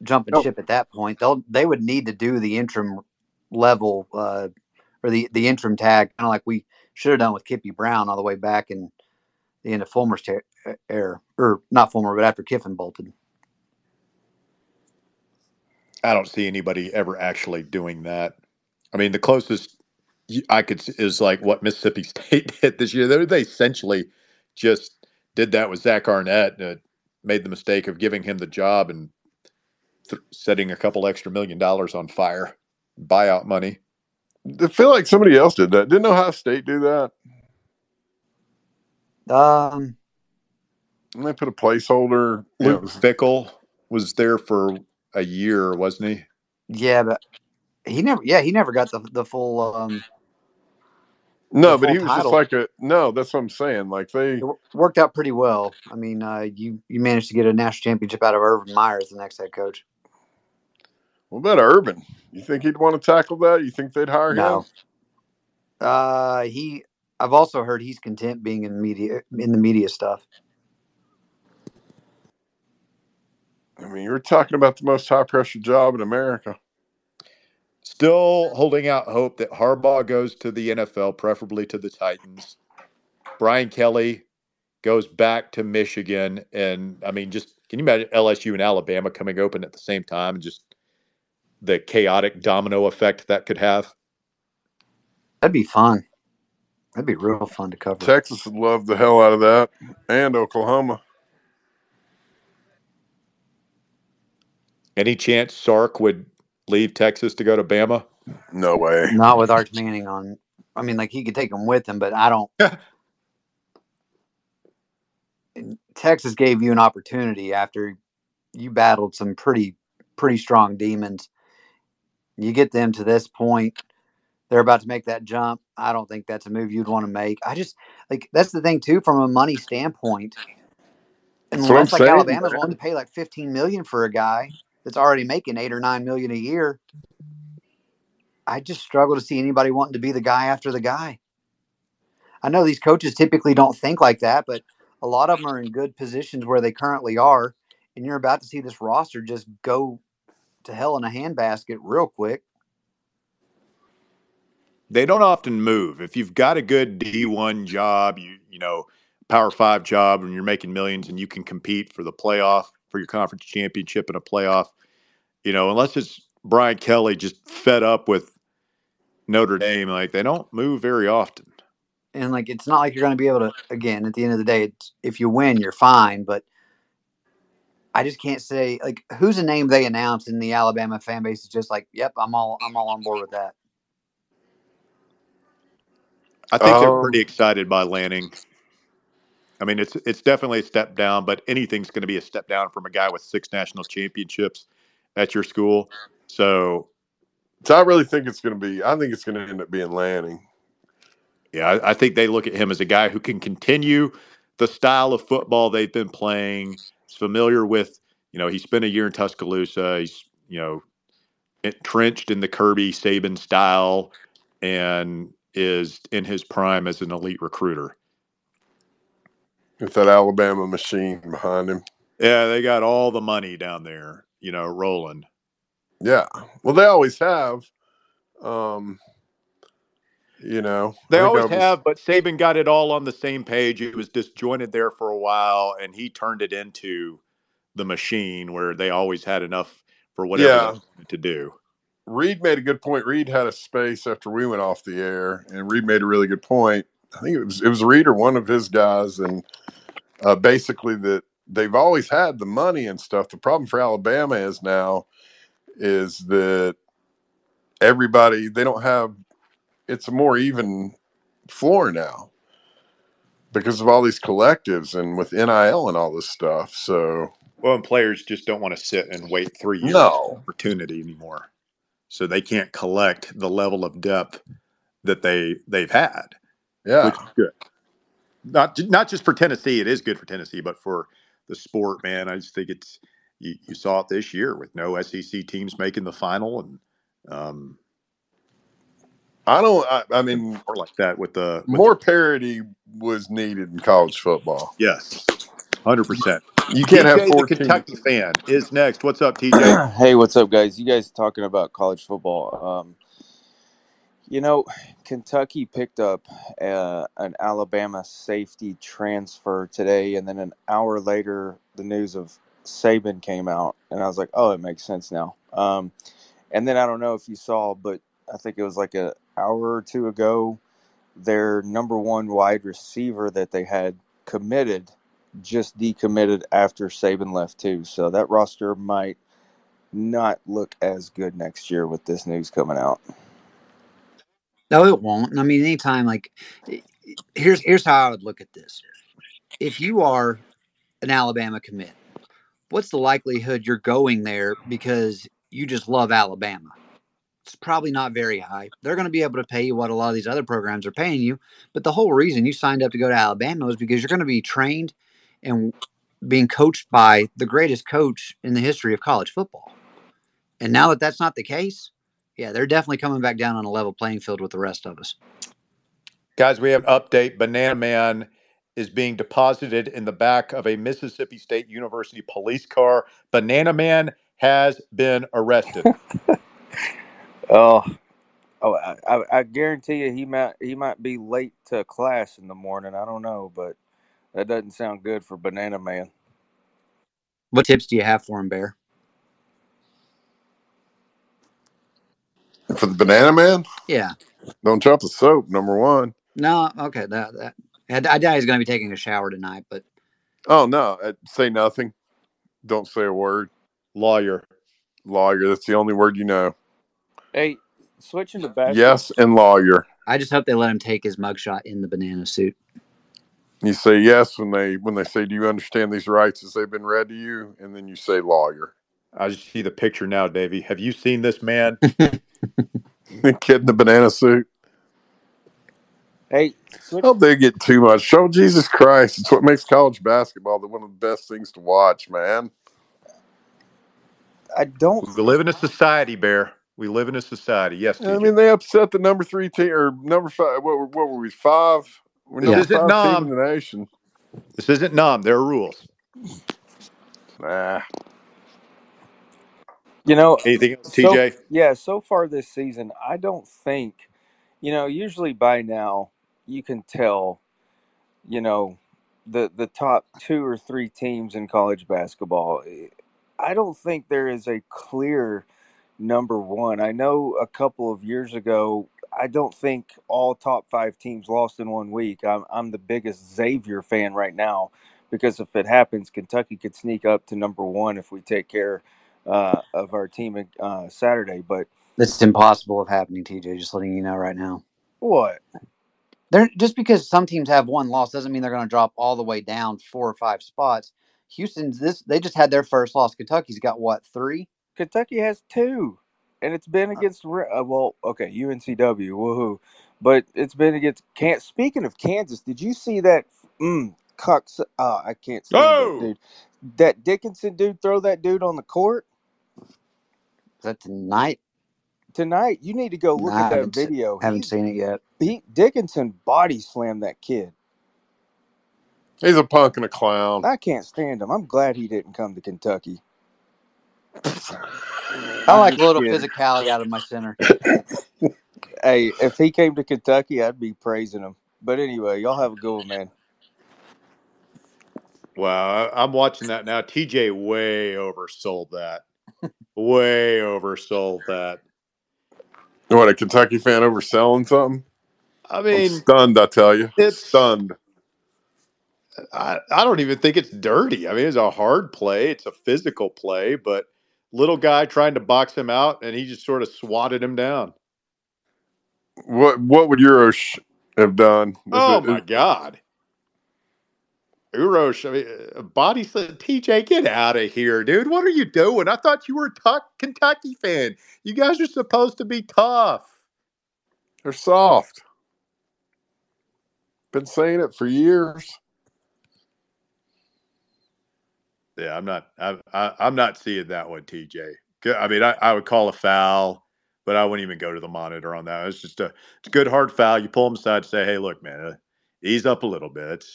jumping No. ship at that point. They'll they would need to do the interim level uh, or the the interim tag, kind of like we should have done with Kippy Brown all the way back in the end of Fulmer's ter- era, or not Fulmer, but after Kiffin bolted. I don't see anybody ever actually doing that. I mean, the closest I could is like what Mississippi State did this year. They, they essentially just did that with Zach Arnett and uh, made the mistake of giving him the job and th- setting a couple extra million dollars on fire, buyout money. I feel like somebody else did that. Didn't Ohio State do that? Um, And they put a placeholder. You know, Luke was- Fickell was there for a year, wasn't he? yeah, but he never, yeah, he never got the the full. Um, no, the but he was title. just like a no. That's what I'm saying. Like they, it worked out pretty well. I mean, uh, you you managed to get a national championship out of Urban Meyer as the next head coach. What about Urban? You think he'd want to tackle that? You think they'd hire No. him? Uh, he. I've also heard he's content being in media in the media stuff. I mean, you're talking about the most high pressure job in America. Still holding out hope that Harbaugh goes to the NFL, preferably to the Titans. Brian Kelly goes back to Michigan. And I mean, just can you imagine LSU and Alabama coming open at the same time and just the chaotic domino effect that could have? That'd be fun. That'd be real fun to cover. Texas would love the hell out of that, and Oklahoma. Any chance Sark would leave Texas to go to Bama? No way. Not with Arch Manning on. I mean, like he could take him with him, but I don't. Texas gave you an opportunity after you battled some pretty pretty strong demons. You get them to this point, they're about to make that jump. I don't think that's a move you'd want to make. I just like that's the thing too, from a money standpoint. Unless like saying, Alabama's man. willing to pay like fifteen million for a guy that's already making eight or nine million a year, I just struggle to see anybody wanting to be the guy after the guy. I know these coaches typically don't think like that, but a lot of them are in good positions where they currently are, and you're about to see this roster just go to hell in a handbasket real quick. they don't often move. If you've got a good D1 job, you you know, Power 5 job and you're making millions and you can compete for the playoff for your conference championship in a playoff, you know, unless it's Brian Kelly just fed up with Notre Dame, like they don't move very often. And like, it's not like you're going to be able to. Again, at the end of the day, it's, if you win, you're fine. But I just can't say like who's a name they announced in the Alabama fan base is just like, yep, I'm all I'm all on board with that. I think they're Um, pretty excited by Lanning. I mean, it's it's definitely a step down, but anything's going to be a step down from a guy with six national championships at your school. So So I really think it's going to be. I think it's going to end up being Lanning. Yeah, I, I think they look at him as a guy who can continue the style of football they've been playing. Familiar with, you know, he spent a year in Tuscaloosa. He's, you know, entrenched in the Kirby Saban style and is in his prime as an elite recruiter. with that Alabama machine behind him. Yeah, they got all the money down there, you know, rolling. Yeah. Well, they always have. Um, You know, They always was- have, but Saban got it all on the same page. It was disjointed there for a while, and he turned it into the machine where they always had enough for whatever Yeah. to do. Reed made a good point. Reed had a space after we went off the air, and Reed made a really good point. I think it was it was Reed or one of his guys, and uh, basically that they've always had the money and stuff. The problem for Alabama is now is that everybody they don't have. It's a more even floor now because of all these collectives and with NIL and all this stuff. So Well, and players just don't want to sit and wait three years No. opportunity anymore. So they can't collect the level of depth that they they've had, yeah, which is good. Not not just for Tennessee, it is good for Tennessee, but for the sport, man. I just think it's you, you saw it this year with no SEC teams making the final and um, I don't. I, I mean, more like that with the with more parity was needed in college football. Yes, hundred percent. You can't have TJ, the 14 Kentucky fan is next. What's up, TJ? hey, what's up, guys? You guys talking about college football? Um, you know, Kentucky picked up uh, an Alabama safety transfer today, and then an hour later, the news of Saban came out, and I was like, "Oh, it makes sense now." Um, and then I don't know if you saw, but I think it was like an hour or two ago, their number one wide receiver that they had committed just decommitted after Saban left too. So that roster might not look as good next year with this news coming out. No, it won't. I mean, anytime like here's here's how I would look at this. If you are an Alabama commit, what's the likelihood you're going there because you just love Alabama? It's probably not very high. They're going to be able to pay you what a lot of these other programs are paying you, but the whole reason you signed up to go to Alabama was because you're going to be trained and being coached by the greatest coach in the history of college football. And now that that's not the case, yeah, they're definitely coming back down on a level playing field with the rest of us. Guys, we have an update. Banana Man is being deposited in the back of a Mississippi State University police car. Banana Man has been arrested. Oh, oh, I, I, I guarantee you he might he might be late to class in the morning. I don't know, but that doesn't sound good for Banana Man. What tips do you have for him, Bear? for the banana man. Yeah. Don't drop the soap. Number one. No, okay. That, that I, I doubt he's going to be taking a shower tonight, but Oh no, uh, say nothing. Don't say a word. Lawyer. Lawyer. That's the only word you know. Hey, switching to basketball. Yes, and lawyer. I just hope they let him take his mugshot in the banana suit. You say yes when they when they say, "Do you understand these rights as they've been read to you?" And then you say lawyer. I just see the picture now, Davey. Have you seen this man? The kid in the banana suit. Hey, switch, Oh, they get too much. Show Jesus Christ. It's what makes college basketball the one of the best things to watch, man. I don't. We live in a society, Bear. We live in a society. Yes, I mean, they upset the number three team or number five. What, were- what were we? Five. We're This isn't five nom. the nation. this isn't nom. There are rules. Nah. You know, Anything else, so TJ? yeah, so far this season, I don't think. You know, usually by now you can tell. You know, the the top two or three teams in college basketball. I don't think there is a clear number one. I know a couple of years ago, I don't think all top five teams lost in one week. I'm, I'm the biggest Xavier fan right now because if it happens, Kentucky could sneak up to number one if we take care uh, of our team uh, Saturday. But It's impossible of happening, TJ. Just letting you know right now. what? They're just because some teams have one loss doesn't mean they're going to drop all the way down four or five spots. Houston's this they just had their first loss. Kentucky's got what three? Kentucky has two, and it's been against uh, well, okay, UNCW, woohoo, but it's been against. Can't speaking of Kansas, did you see that? Mm, Cox, uh, I can't stand Oh! that dude. That Dickinson dude throw that dude on the court Is that tonight? tonight. You need to go look Nah, I at that haven't se- video. Haven't He's, seen it yet. he, Dickinson body slammed that kid. He's a punk and a clown. I can't stand him. I'm glad he didn't come to Kentucky. I like a little kidding. physicality out of my center. Hey, if he came to Kentucky, I'd be praising him. But anyway, y'all have a good one, man. Wow, I- I'm watching that now. TJ way oversold that. way oversold that. What a Kentucky fan overselling something? I I'm mean, stunned. I tell you, it's stunned. I, I don't even think it's dirty. I mean, it's a hard play. It's a physical play, but little guy trying to box him out, and he just sort of swatted him down. What What would Eurosh have done? Is Oh it- my god, Urosh! I mean, uh, body said, TJ, get out of here, dude. What are you doing? I thought you were a Tuck- Kentucky fan. You guys are supposed to be tough. They're soft. Been saying it for years. Yeah, I'm not. I, I, I'm not seeing that one, TJ. Good- I mean, I, I would call a foul, but I wouldn't even go to the monitor on that. It's just a, it's a good hard foul. You pull him aside, and say, "Hey, look, man, uh, ease up a little bit.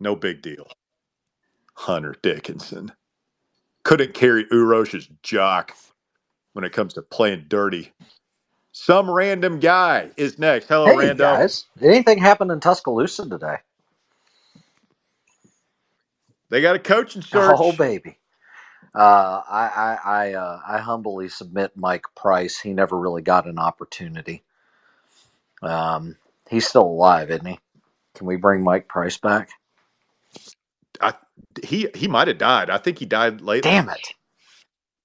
No big deal." Hunter Dickinson couldn't carry Urosh's jock when it comes to playing dirty. Some random guy is next. Hello, Hey Rando. guys, did anything happen in Tuscaloosa today? They got a coaching search. Oh baby, uh, I I I, uh, I humbly submit Mike Price. He never really got an opportunity. Um, he's still alive, isn't he? Can we bring Mike Price back? I, he he might have died. I think he died late. Damn it!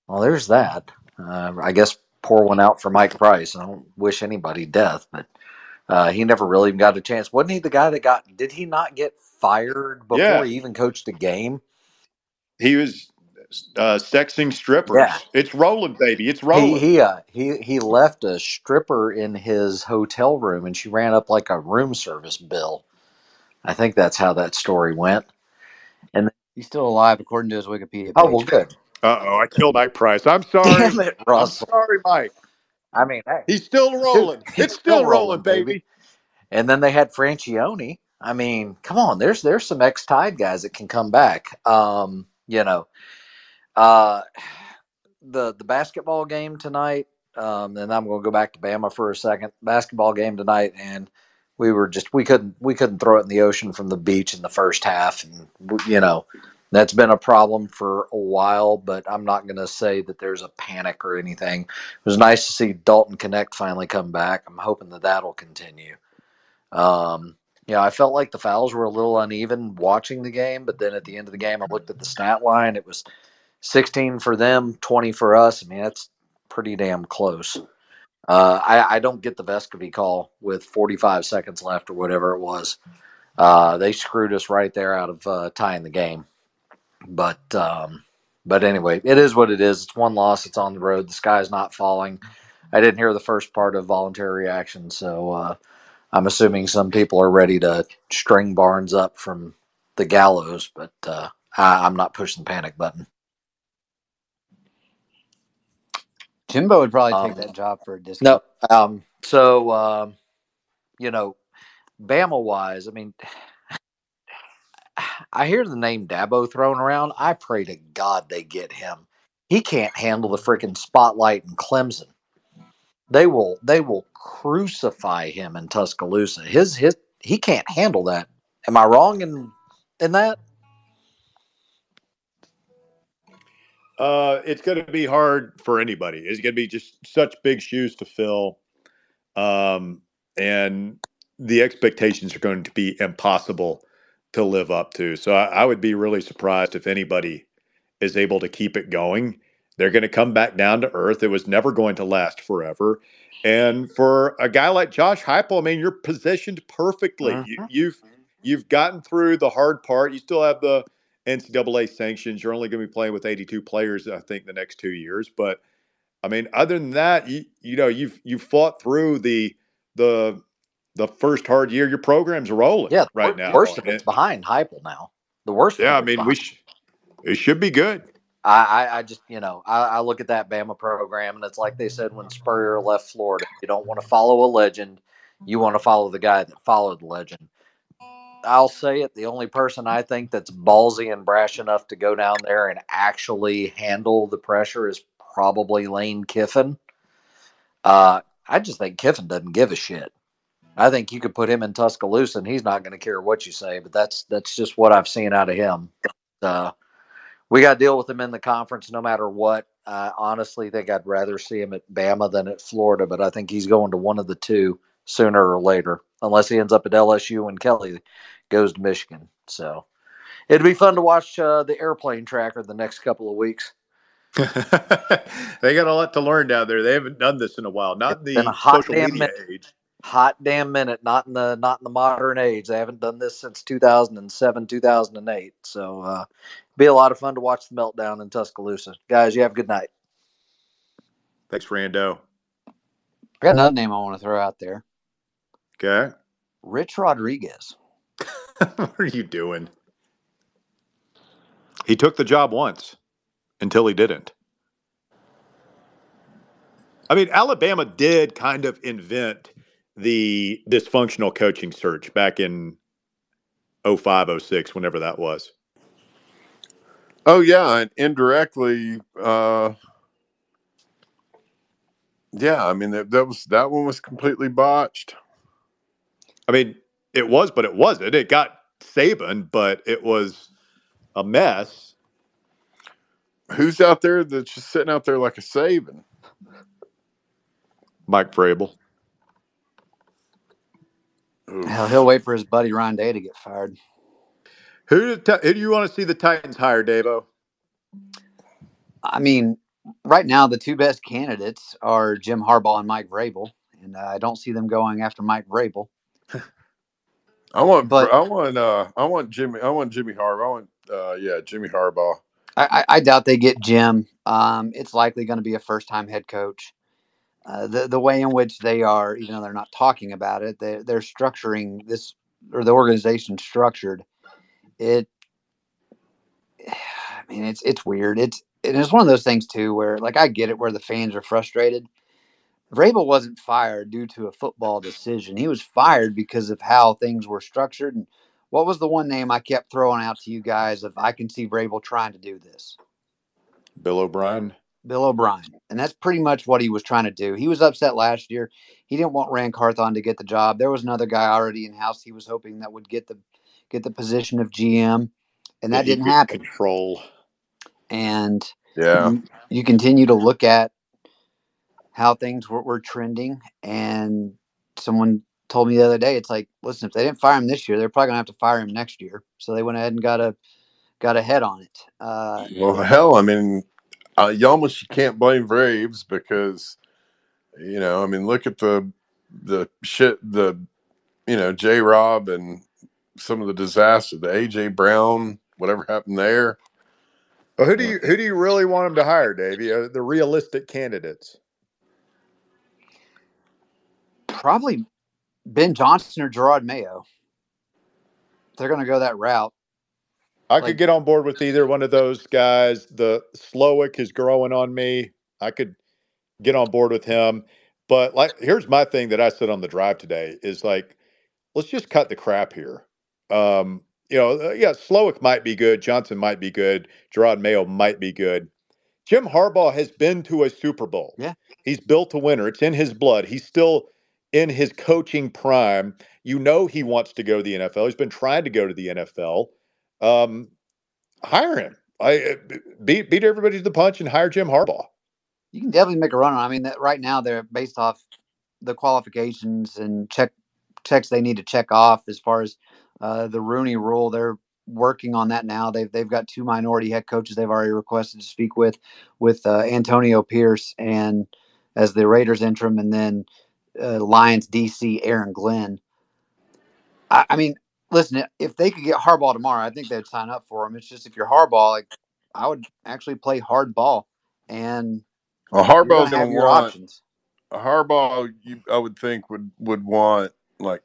Well, there's that. Uh, I guess pour one out for Mike Price. I don't wish anybody death, but uh, he never really even got a chance. Wasn't he the guy that got? Did he not get fired before Yeah. he even coached a game? He was uh, sexing strippers. Yeah. It's rolling, baby. It's He rolling. he uh, he he left a stripper in his hotel room, and she ran up like a room service bill. I think that's how that story went. And He's still alive according to his Wikipedia page. Oh well, good. Uh oh, I killed Mike Price. I'm sorry. Damn it, I'm Russell. sorry, Mike. I mean, hey, He's still rolling. he's it's still, still rolling, rolling, baby. baby. and then they had Franchione. I mean, come on, there's there's some ex Tide guys that can come back. Um, you know, uh, the the basketball game tonight. Um, and I'm going to go back to Bama for a second. Basketball game tonight, and we were just we couldn't we couldn't throw it in the ocean from the beach in the first half, and you know that's been a problem for a while. But I'm not going to say that there's a panic or anything. It was nice to see Dalton Knecht finally come back. I'm hoping that that'll continue. Um, yeah, I felt like the fouls were a little uneven watching the game, but then at the end of the game, I looked at the stat line. It was 16 for them, 20 for us. I mean, that's pretty damn close. Uh, I, I don't get the Vescovi call with 45 seconds left or whatever it was. Uh, they screwed us right there out of uh, tying the game. But um, but anyway, it is what it is. It's one loss. It's on the road. The sky's not falling. I didn't hear the first part of voluntary reaction, so uh, I'm assuming some people are ready to string Barnes up from the gallows. But uh, I, I'm not pushing the panic button. Jimbo would probably take Um, that job for a discount. No. Um, so, um, you know, Bama wise, I mean, I hear the name Dabo thrown around. I pray to God they get him. He can't handle the freaking spotlight in Clemson. They will they will crucify him in Tuscaloosa. His his he can't handle that. Am I wrong in in that? Uh, it's going to be hard for anybody. It's going to be just such big shoes to fill, um, and the expectations are going to be impossible to live up to. So I, I would be really surprised if anybody is able to keep it going. They're going to come back down to earth. It was never going to last forever. And for a guy like Josh Heupel, I mean, you're positioned perfectly. You, Mhm. you've you've gotten through the hard part. You still have the NCAA sanctions. You're only going to be playing with 82 players, I think, the next two years. But I mean, other than that, you you know, you've you've fought through the the the first hard year. Your program's rolling Yeah, right now. worst of it's behind Heupel now. The worst. yeah, I mean, we sh- it should be good. I, I, I just, you know, I, I look at that Bama program, and it's like they said when Spurrier left Florida: you don't want to follow a legend, you want to follow the guy that followed the legend. I'll say it: the only person I think that's ballsy and brash enough to go down there and actually handle the pressure is probably Lane Kiffin. Uh, I just think Kiffin doesn't give a shit. I think you could put him in Tuscaloosa and he's not going to care what you say. But that's that's just what I've seen out of him. Uh, we got to deal with him in the conference no matter what. I honestly think I'd rather see him at Bama than at Florida, but I think he's going to one of the two sooner or later, unless he ends up at LSU and Kelly goes to Michigan. So it'd be fun to watch uh, the airplane tracker the next couple of weeks. they got a lot to learn down there. They haven't done this in a while. Not in the social media minute. age. Hot damn minute. Not in the not in the modern age. They haven't done this since 2007, 2008. So uh, be a lot of fun to watch the meltdown in Tuscaloosa. Guys, you have a good night. Thanks, Rando. I got another name I want to throw out there. Okay. Rich Rodriguez. what are you doing? He took the job once until he didn't. I mean, Alabama did kind of invent the dysfunctional coaching search back in 05, 06, whenever that was. Oh yeah, and indirectly, uh, yeah. I mean that, that was that one was completely botched. I mean, it was, but it wasn't. It got Saban, but it was a mess. Who's out there that's just sitting out there like a Saban? Mike Vrabel. Hell, he'll wait for his buddy Ryan Day to get fired. Who do, who do you want to see the Titans hire, Davo? I mean, right now the two best candidates are Jim Harbaugh and Mike Vrabel, and uh, I don't see them going after Mike Vrabel. I want, But- I want, uh, I want Jimmy, I want Jimmy Harbaugh. I want, uh, yeah, Jimmy Harbaugh. I, I, I doubt they get Jim. Um, it's likely going to be a first-time head coach. Uh, the the way in which they are, even though they're not talking about it, they they're structuring this or the organization structured. It, I mean, it's it's weird. It's and it's one of those things too where, like, I get it where the fans are frustrated. Vrabel wasn't fired due to a football decision. He was fired because of how things were structured. And what was the one name I kept throwing out to you guys If I can see Vrabel trying to do this? Bill O'Brien. Bill O'Brien. And that's pretty much what he was trying to do. He was upset last year. He didn't want Ran Carthon to get the job. There was another guy already in house he was hoping that would get the get the position of GM. And that He didn't happen. Control. And Yeah, you, you continue to look at how things were, were trending. And someone told me the other day, it's like, listen, if they didn't fire him this year, they're probably gonna have to fire him next year. So they went ahead and got a got ahead on it. Uh, Well, hell, I mean, uh, you almost you can't blame Braves because, you know, I mean, look at the the shit, the you know, J. Rob and some of the disaster, the AJ Brown, whatever happened there. Well, who do you who do you really want him to hire, Davey? Uh, the realistic candidates. probably Ben Johnson or Jerod Mayo. They're going to go that route. I Like- could get on board with either one of those guys. The Slowik is growing on me. I could get on board with him. But like here's my thing that I said on the drive today is like, let's just cut the crap here. Um, you know, uh, yeah, Slowik might be good, Johnson might be good, Jerod Mayo might be good. Jim Harbaugh has been to a Super Bowl. Yeah. He's built a winner. It's in his blood. He's still in his coaching prime. You know he wants to go to the NFL. He's been trying to go to the NFL. Um, hire him. I uh, beat beat everybody to the punch and hire Jim Harbaugh. You can definitely make a run on. I mean, that right now they're based off the qualifications and check checks they need to check off as far as uh, the Rooney Rule. They're working on that now. They've they've got two minority head coaches they've already requested to speak with, with uh, Antonio Pierce and as the Raiders interim, and then uh, Lions DC Aaron Glenn. I, I mean, listen, if they could get Harbaugh tomorrow, I think they'd sign up for him. It's just if you're Harbaugh, like I would actually play hard ball and Well, you're Harbaugh's gonna have going to your want options. Harbaugh. You, I would think would would want like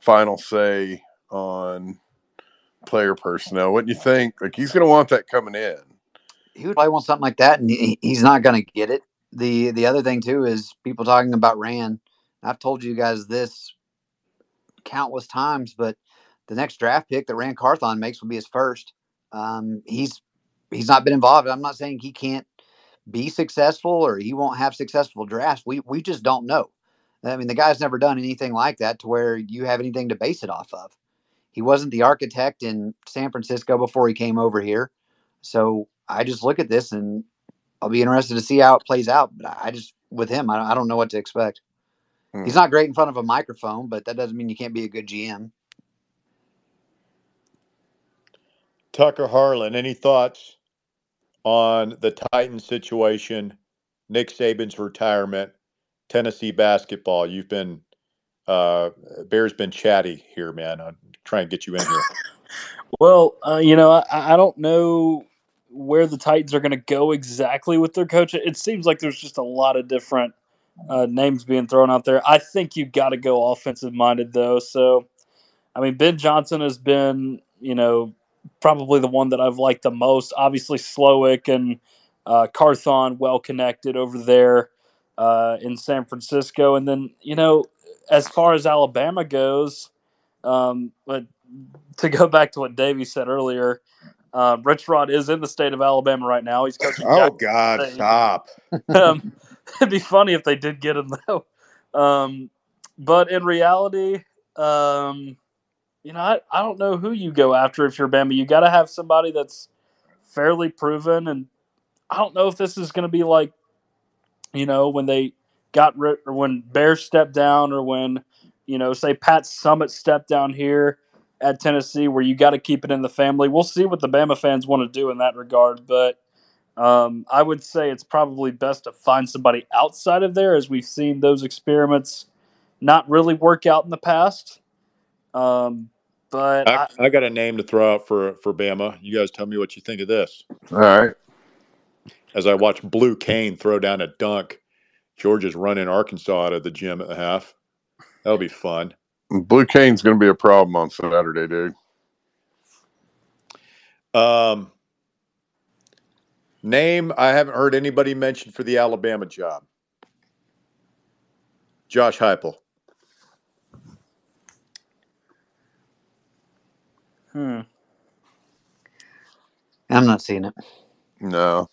final say on player personnel. Wouldn't you think? Like he's going to want that coming in. He would probably want something like that, and he, he's not going to get it. the The other thing too is people talking about Ran. I've told you guys this countless times, but the next draft pick that Ran Carthon makes will be his first. Um, he's he's not been involved. I'm not saying he can't be successful or he won't have successful drafts. We we just don't know. I mean, the guy's never done anything like that to where you have anything to base it off of. He wasn't the architect in San Francisco before he came over here. So I just look at this and I'll be interested to see how it plays out. But I just, with him, I, I don't know what to expect. Hmm. He's not great in front of a microphone, but that doesn't mean you can't be a good GM. Tucker Harlan, any thoughts on the Titans situation, Nick Saban's retirement, Tennessee basketball? You've been uh, Bear's been chatty here, man. I'm trying to get you in here. Well, uh, you know, I, I don't know where the Titans are going to go exactly with their coach. It seems like there's just a lot of different uh, names being thrown out there. I think you've got to go offensive minded, though. So, I mean, Ben Johnson has been, you know, probably the one that I've liked the most. Obviously, Slowik and uh, Carthon well connected over there uh, in San Francisco. And then, you know, as far as Alabama goes, um, but to go back to what Davey said earlier, uh, Rich Rod is in the state of Alabama right now. He's coaching. Oh God, State. stop! um, it'd be funny if they did get him though. Um, but in reality, um, you know, I, I don't know who you go after if you're Bama. You got to have somebody that's fairly proven, and I don't know if this is going to be like, you know, when they got rid or when Bear stepped down, or when you know, say Pat Summitt stepped down here at Tennessee, where you got to keep it in the family. We'll see what the Bama fans want to do in that regard, but um, I would say it's probably best to find somebody outside of there, as we've seen those experiments not really work out in the past. Um, but I, I, I got a name to throw out for for Bama. You guys tell me what you think of this. All right. As I watch Blue Cain throw down a dunk, Georgia's running Arkansas out of the gym at the half. That'll be fun. Blue Cain's going to be a problem on Saturday, dude. Um, name I haven't heard anybody mention for the Alabama job. Josh Heupel. Hmm. I'm not seeing it. No.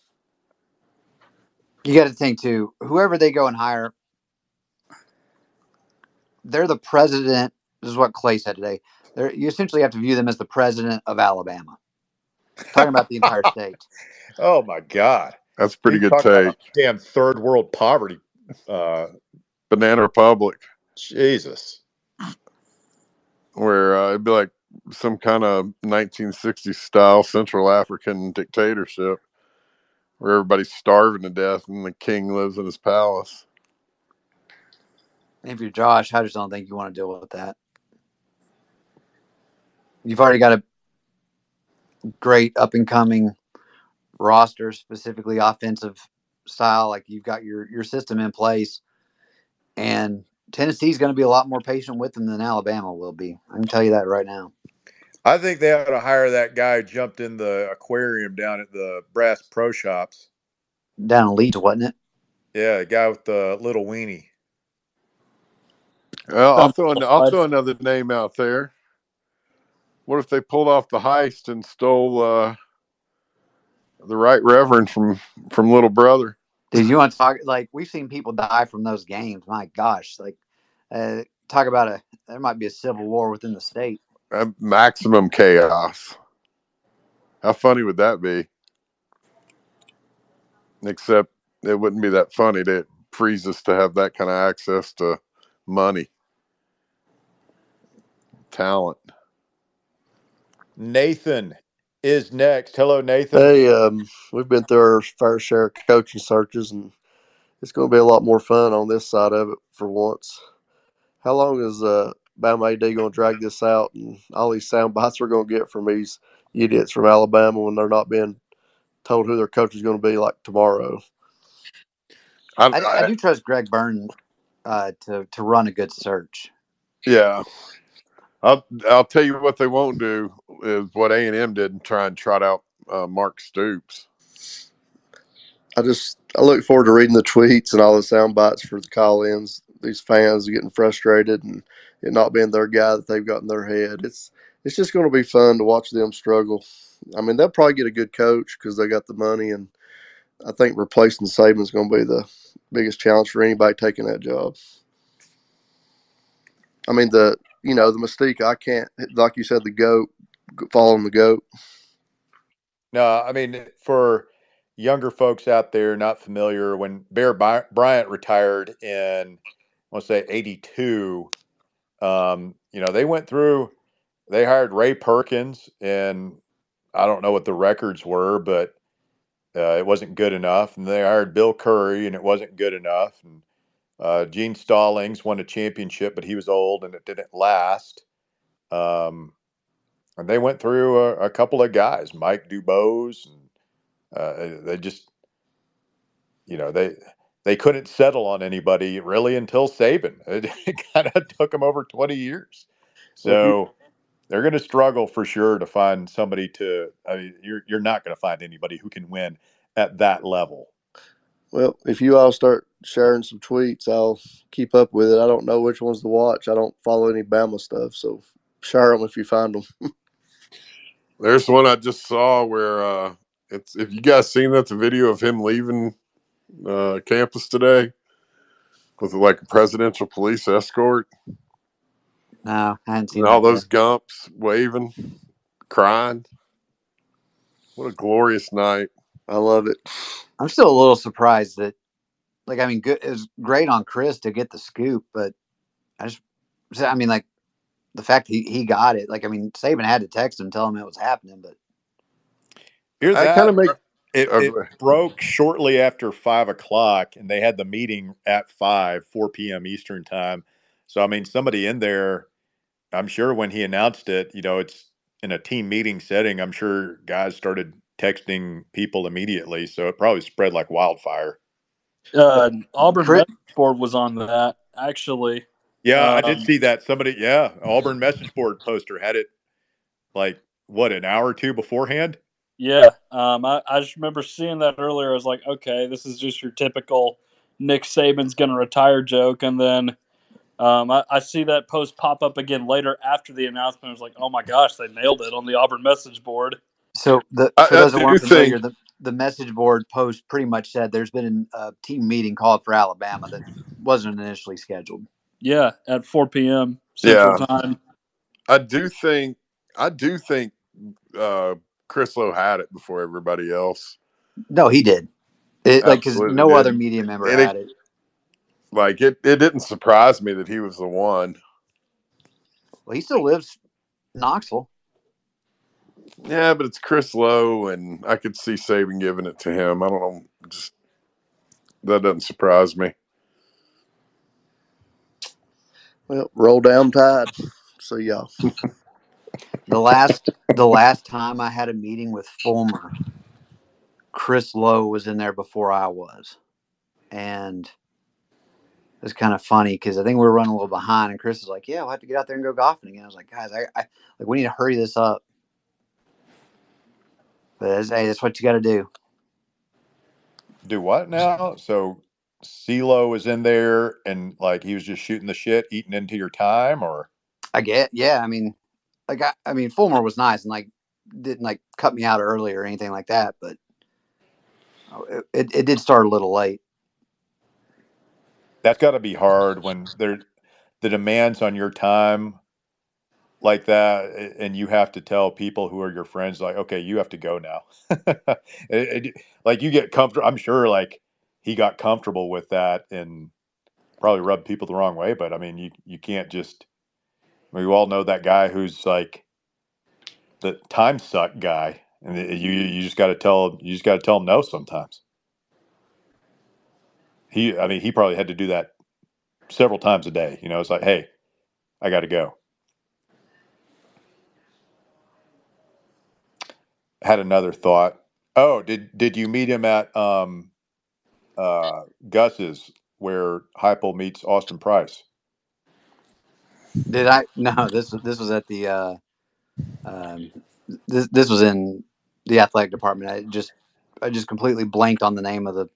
You got to think too. Whoever they go and hire, they're the president. This is what Clay said today. They're, you essentially have to view them as the president of Alabama. Talking about the entire state. Oh my God, That's a pretty You good talk about take. Damn third world poverty. Uh, Banana Republic, Jesus. where uh, it'd be like some kind of 1960s style Central African dictatorship where everybody's starving to death and the king lives in his palace. If you're Josh, I just don't think you want to deal with that. You've already got a great up and coming roster, specifically offensive style. Like you've got your your system in place, and Tennessee's going to be a lot more patient with them than Alabama will be. I can tell you that right now. I think they ought to hire that guy who jumped in the aquarium down at the Bass Pro Shops. Down in Leeds, wasn't it? Yeah, the guy with the little weenie. Well, I'll throw, an, I'll throw another name out there. What if they pulled off the heist and stole uh, the right reverend from from Little Brother? Dude, you want to talk like we've seen people die from those games. My gosh, like uh, talk about a there might be a civil war within the state. Uh, maximum chaos. How funny would that be? Except it wouldn't be that funny to freeze us to have that kind of access to money, talent. Nathan is next. Hello, Nathan. Hey, um, we've been through our fair share of coaching searches, and it's going to be a lot more fun on this side of it for once. How long is uh, Bama AD going to drag this out, and all these sound bites we're going to get from these idiots from Alabama when they're not being told who their coach is going to be like tomorrow? I, I, I do trust Greg Byrne uh, to to run a good search. yeah. I'll I'll tell you what they won't do is what A and M did and try and trot out uh, Mark Stoops. I just I look forward to reading the tweets and all the sound bites for the call-ins. These fans getting frustrated and it not being their guy that they've got in their head. It's it's just going to be fun to watch them struggle. I mean, they'll probably get a good coach because they got the money, and I think replacing Saban is going to be the biggest challenge for anybody taking that job. I mean the you know the mystique. I can't like you said the goat following the goat. No, I mean for younger folks out there not familiar, when Bear Bryant retired in, to say '82, um, you know they went through. They hired Ray Perkins, and I don't know what the records were, but uh, it wasn't good enough. And they hired Bill Curry, and it wasn't good enough. And uh, Gene Stallings won a championship, but he was old and it didn't last. Um, and they went through a, a couple of guys, Mike Dubose, and uh, they just, you know, they they couldn't settle on anybody really until Saban. It, it kind of took them over twenty years, Well, if you so they're going to struggle for sure to find somebody to. I mean, you're you're not going to find anybody who can win at that level. well if you all start sharing some tweets, I'll keep up with it. I don't know which ones to watch. I don't follow any Bama stuff, so share them if you find them. There's one I just saw where uh, it's if you guys seen that the video of him leaving uh, campus today Was it like a presidential police escort No, I hadn't seen and all that those gumps waving, crying. What a glorious night! I love it. I'm still a little surprised that, like, I mean, good. It was great on Chris to get the scoop, but I just, I mean, like, the fact he he got it. Like, I mean, Saban had to text him, tell him it was happening, but Hear I that? kind of make It, uh, it broke shortly after five o'clock, and they had the meeting at five, four p.m. Eastern time. So, I mean, somebody in there, I'm sure when he announced it, you know, it's in a team meeting setting. I'm sure guys started texting people immediately, so it probably spread like wildfire. Uh, Auburn message board was on that actually. Yeah, I did Um, see that. Somebody, yeah, Auburn message board poster had it like what an hour or two beforehand. Yeah, um, I, I just remember seeing that earlier. I was like, okay, this is just your typical Nick Saban's going to retire joke. And then um, I, I see that post pop up again later after the announcement. I was like, oh my gosh, they nailed it on the Auburn message board. so the for those that weren't familiar, the the message board post pretty much said there's been a team meeting called for Alabama that wasn't initially scheduled. Yeah, at 4 p.m. Central yeah, Time. I do think I do think uh, Chris Low had it before everybody else. No, he did. It like because Absolutely no other media member and had it it. like it. It didn't surprise me that he was the one. Well, he still lives in Knoxville. Yeah, but it's Chris Low, and I could see Saban giving it to him. I don't know, just that doesn't surprise me. Well, roll down tide. See y'all. The last the last time I had a meeting with Fulmer, Chris Low was in there before I was, and it was kind of funny because I think we were running a little behind, and Chris was like, "Yeah, we'll have to get out there and go golfing again." I was like, "Guys, I, I like we need to hurry this up." But that's, hey, that's what you got to do. Do what now? So CeeLo was in there and like he was just shooting the shit, eating into your time, or I get, yeah. I mean, like I, I mean, Fulmer was nice and like didn't like cut me out early or anything like that, but oh, it, it, did start a little late. that's got to be hard when there the demands on your time like that, and you have to tell people who are your friends like, okay, you have to go now. It- it- like you get comfortable. I'm sure like he got comfortable with that and probably rubbed people the wrong way. But I mean, you you can't just. We all know that guy who's like the time suck guy, and you you just got to tell you just got to tell him no sometimes. He, I mean, he probably had to do that several times a day. You know, it's like, hey, I got to go. Had another thought. Oh, did did you meet him at um uh Gus's where Heupel meets Austin Price? Did I? No, this was this was at the. uh um, this this was in the athletic department. I just I just completely blanked on the name of the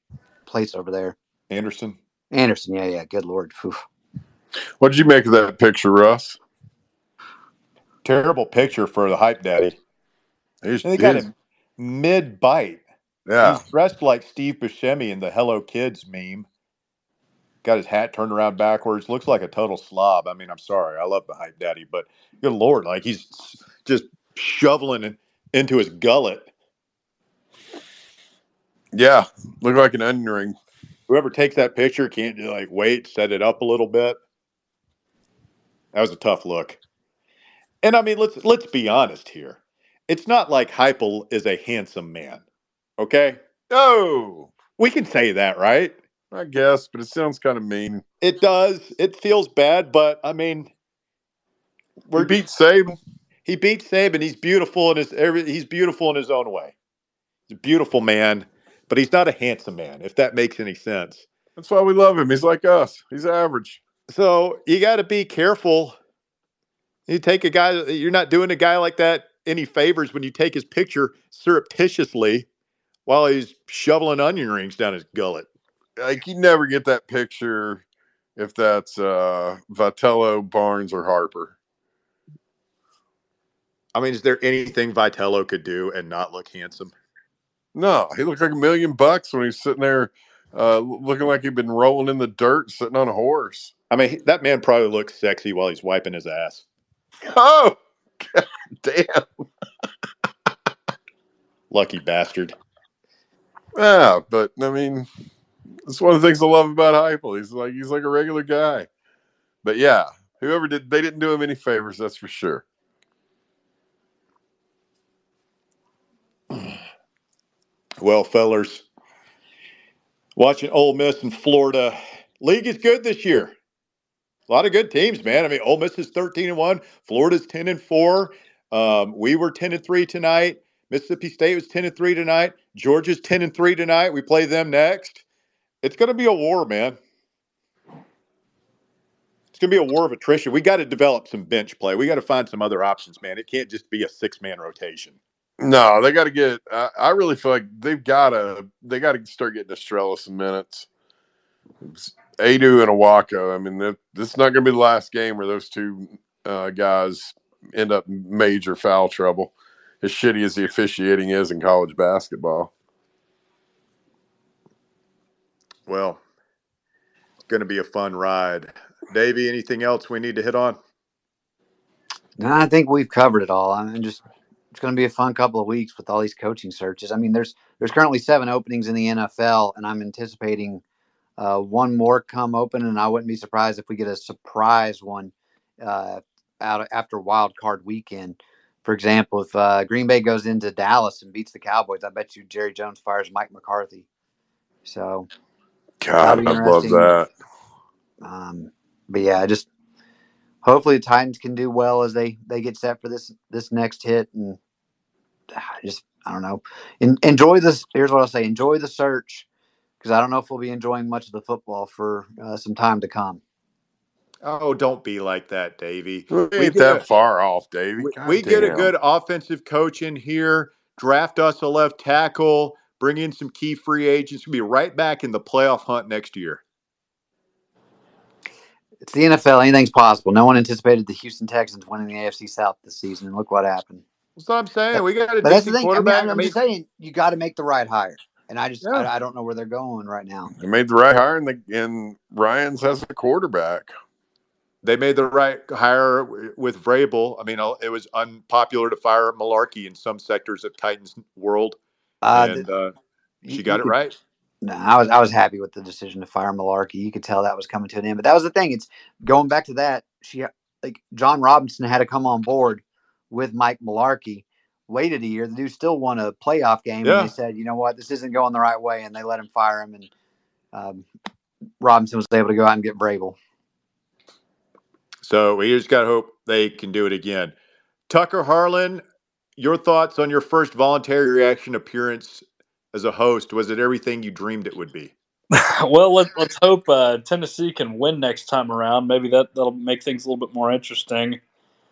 place over there. Anderson. Anderson. Yeah, yeah. Good lord. Phew. What did you make of that picture, Russ? Terrible picture for the hype daddy. He's, And they got he's- him mid bite. yeah, He's dressed like Steve Buscemi in the Hello Kids meme. Got his hat turned around backwards. Looks like a total slob. I mean, I'm sorry. I love the hype daddy, but good lord, like he's just shoveling into his gullet. Yeah, look like an onion ring. Whoever takes that picture can't just like wait, set it up a little bit. That was a tough look. And I mean, let's let's be honest here. It's not like Heupel is a handsome man. Okay? Oh, We can say that, right? I guess, but it sounds kind of mean. It does. It feels bad, but I mean, We beat Saban. he beat Saban. He's beautiful in his every, he's beautiful in his own way. He's a beautiful man, but he's not a handsome man. If that makes any sense. That's why we love him. He's like us. He's average. So you got to be careful. You take a guy. You're not doing a guy like that any favors when you take his picture surreptitiously while he's shoveling onion rings down his gullet. Like you never get that picture if that's uh Vitello, Barnes, or Harper. I mean, is there anything Vitello could do and not look handsome? No, he looked like a million bucks when he's sitting there uh looking like he'd been rolling in the dirt sitting on a horse. I mean, that man probably looks sexy while he's wiping his ass. Oh, God damn. Lucky bastard. Yeah, but I mean, that's one of the things I love about Heupel. He's like he's like a regular guy. But yeah, whoever did they didn't do him any favors, that's for sure. Well, fellers, watching Ole Miss and Florida, league is good this year. A lot of good teams, man. I mean, Ole Miss is thirteen and one, Florida's ten and four. Um, we were ten and three tonight. Mississippi State was ten and three tonight. Georgia's ten and three tonight. We play them next. It's going to be a war, man. It's going to be a war of attrition. We got to develop some bench play. We got to find some other options, man. It can't just be a six man rotation. No, they got to get. I, I really feel like they've got to. They got to start getting Estrella some minutes. Aidoo and Awaka. I mean, this is not going to be the last game where those two uh, guys end up major foul trouble. As shitty as the officiating is in college basketball. Well, it's going to be a fun ride. Davey, anything else we need to hit on? No, I think we've covered it all. I mean, just it's going to be a fun couple of weeks with all these coaching searches. I mean, there's there's currently seven openings in the NFL, and I'm anticipating uh, one more come open, and I wouldn't be surprised if we get a surprise one uh, out after Wild Card Weekend. For example, if uh, Green Bay goes into Dallas and beats the Cowboys, I bet you Jerry Jones fires Mike McCarthy. So, God, I love interesting. that. um, but yeah, just hopefully the Titans can do well as they they get set for this this next hit, and ah, just I don't know, en- enjoy this. Here's what I'll say: enjoy the search because I don't know if we'll be enjoying much of the football for uh, some time to come. Oh, don't be like that, Davey. We We ain't get that a- far off, Davey. We, God we get a damn. good offensive coach in here, draft us a left tackle, bring in some key free agents. We'll be right back in the playoff hunt next year. It's the NFL; anything's possible. No one anticipated the Houston Texans winning the AFC South this season, and look what happened. That's what I'm saying. We got a But that's the decent thing. I mean, quarterback. I'm, I'm just saying you got to make the right hire, and I just Yeah. I, I don't know where they're going right now. They made the right hire, and, the, and Ryan's has a quarterback. they made the right hire with Vrabel. I mean, uh, it was unpopular to fire Mularkey in some sectors of Titans world, Uh, and uh, you- she got you it could- right. No, I was I was happy with the decision to fire Mularkey. You could tell that was coming to an end. But that was the thing. It's going back to that. She like Jon Robinson had to come on board with Mike Mularkey. Waited a year. The dude still won a playoff game, Yeah. and they said, you know what, this isn't going the right way, and they let him fire him. And um, Robinson was able to go out and get Vrabel. So we just got to hope they can do it again. Tucker Harlan, your thoughts on your first voluntary reaction appearance as a host? Was it everything you dreamed it would be? well, let, let's hope uh, Tennessee can win next time around. Maybe that that'll make things a little bit more interesting.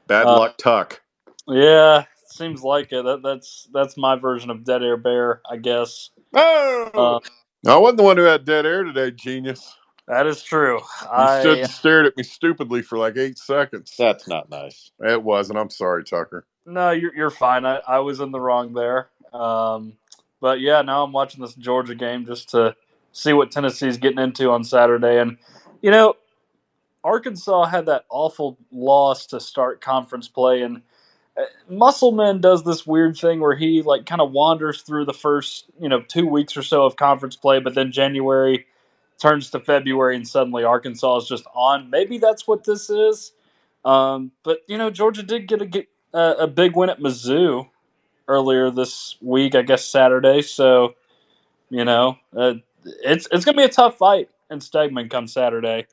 Bad Uh, luck, Tuck. Yeah, seems like it. That, that's that's my version of dead air bear, I guess. Oh, Uh, I wasn't the one who had dead air today, genius. that is true. You I stood and stared at me stupidly for like eight seconds. that's not nice. It wasn't. I'm sorry, Tucker. No, you're you're fine. I, I was in the wrong there. Um, but yeah, now I'm watching this Georgia game just to see what Tennessee's getting into on Saturday, and You know, Arkansas had that awful loss to start conference play, and uh, Musselman does this weird thing where he like kind of wanders through the first you know two weeks or so of conference play, but then January turns to February and suddenly Arkansas is just on. Maybe that's what this is. Um, but you know, Georgia did get a get uh, a big win at Mizzou earlier this week, I guess Saturday. So you know, uh, it's it's gonna be a tough fight in Stegeman come Saturday.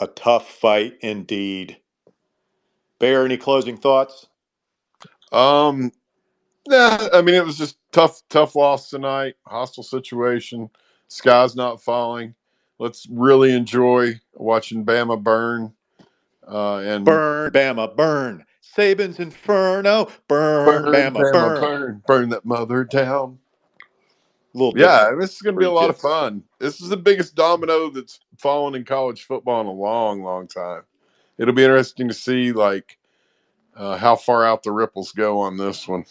A tough fight indeed. Bear, any closing thoughts? Um, yeah, I mean it was just tough, tough loss tonight. Hostile situation. Sky's not falling. Let's really enjoy watching Bama burn. Uh, and Burn, Bama, burn. Saban's Inferno, burn, Bama, burn. burn, burn that mother down. Little Yeah, this is going to be a for lot of fun. This is the biggest domino that's fallen in college football in a long, long time. It'll be interesting to see like uh, how far out the ripples go on this one.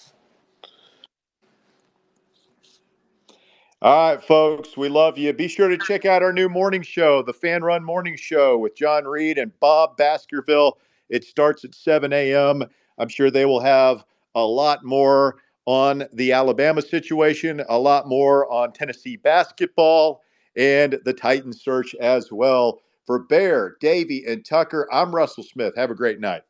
All right, folks, we love you. Be sure to check out our new morning show, the Fanrun Morning Show with John Reed and Bob Baskerville. It starts at 7 a.m. I'm sure they will have a lot more on the Alabama situation, a lot more on Tennessee basketball, and the Titan search as well. For Bear, Davey, and Tucker, I'm Russell Smith. Have a great night.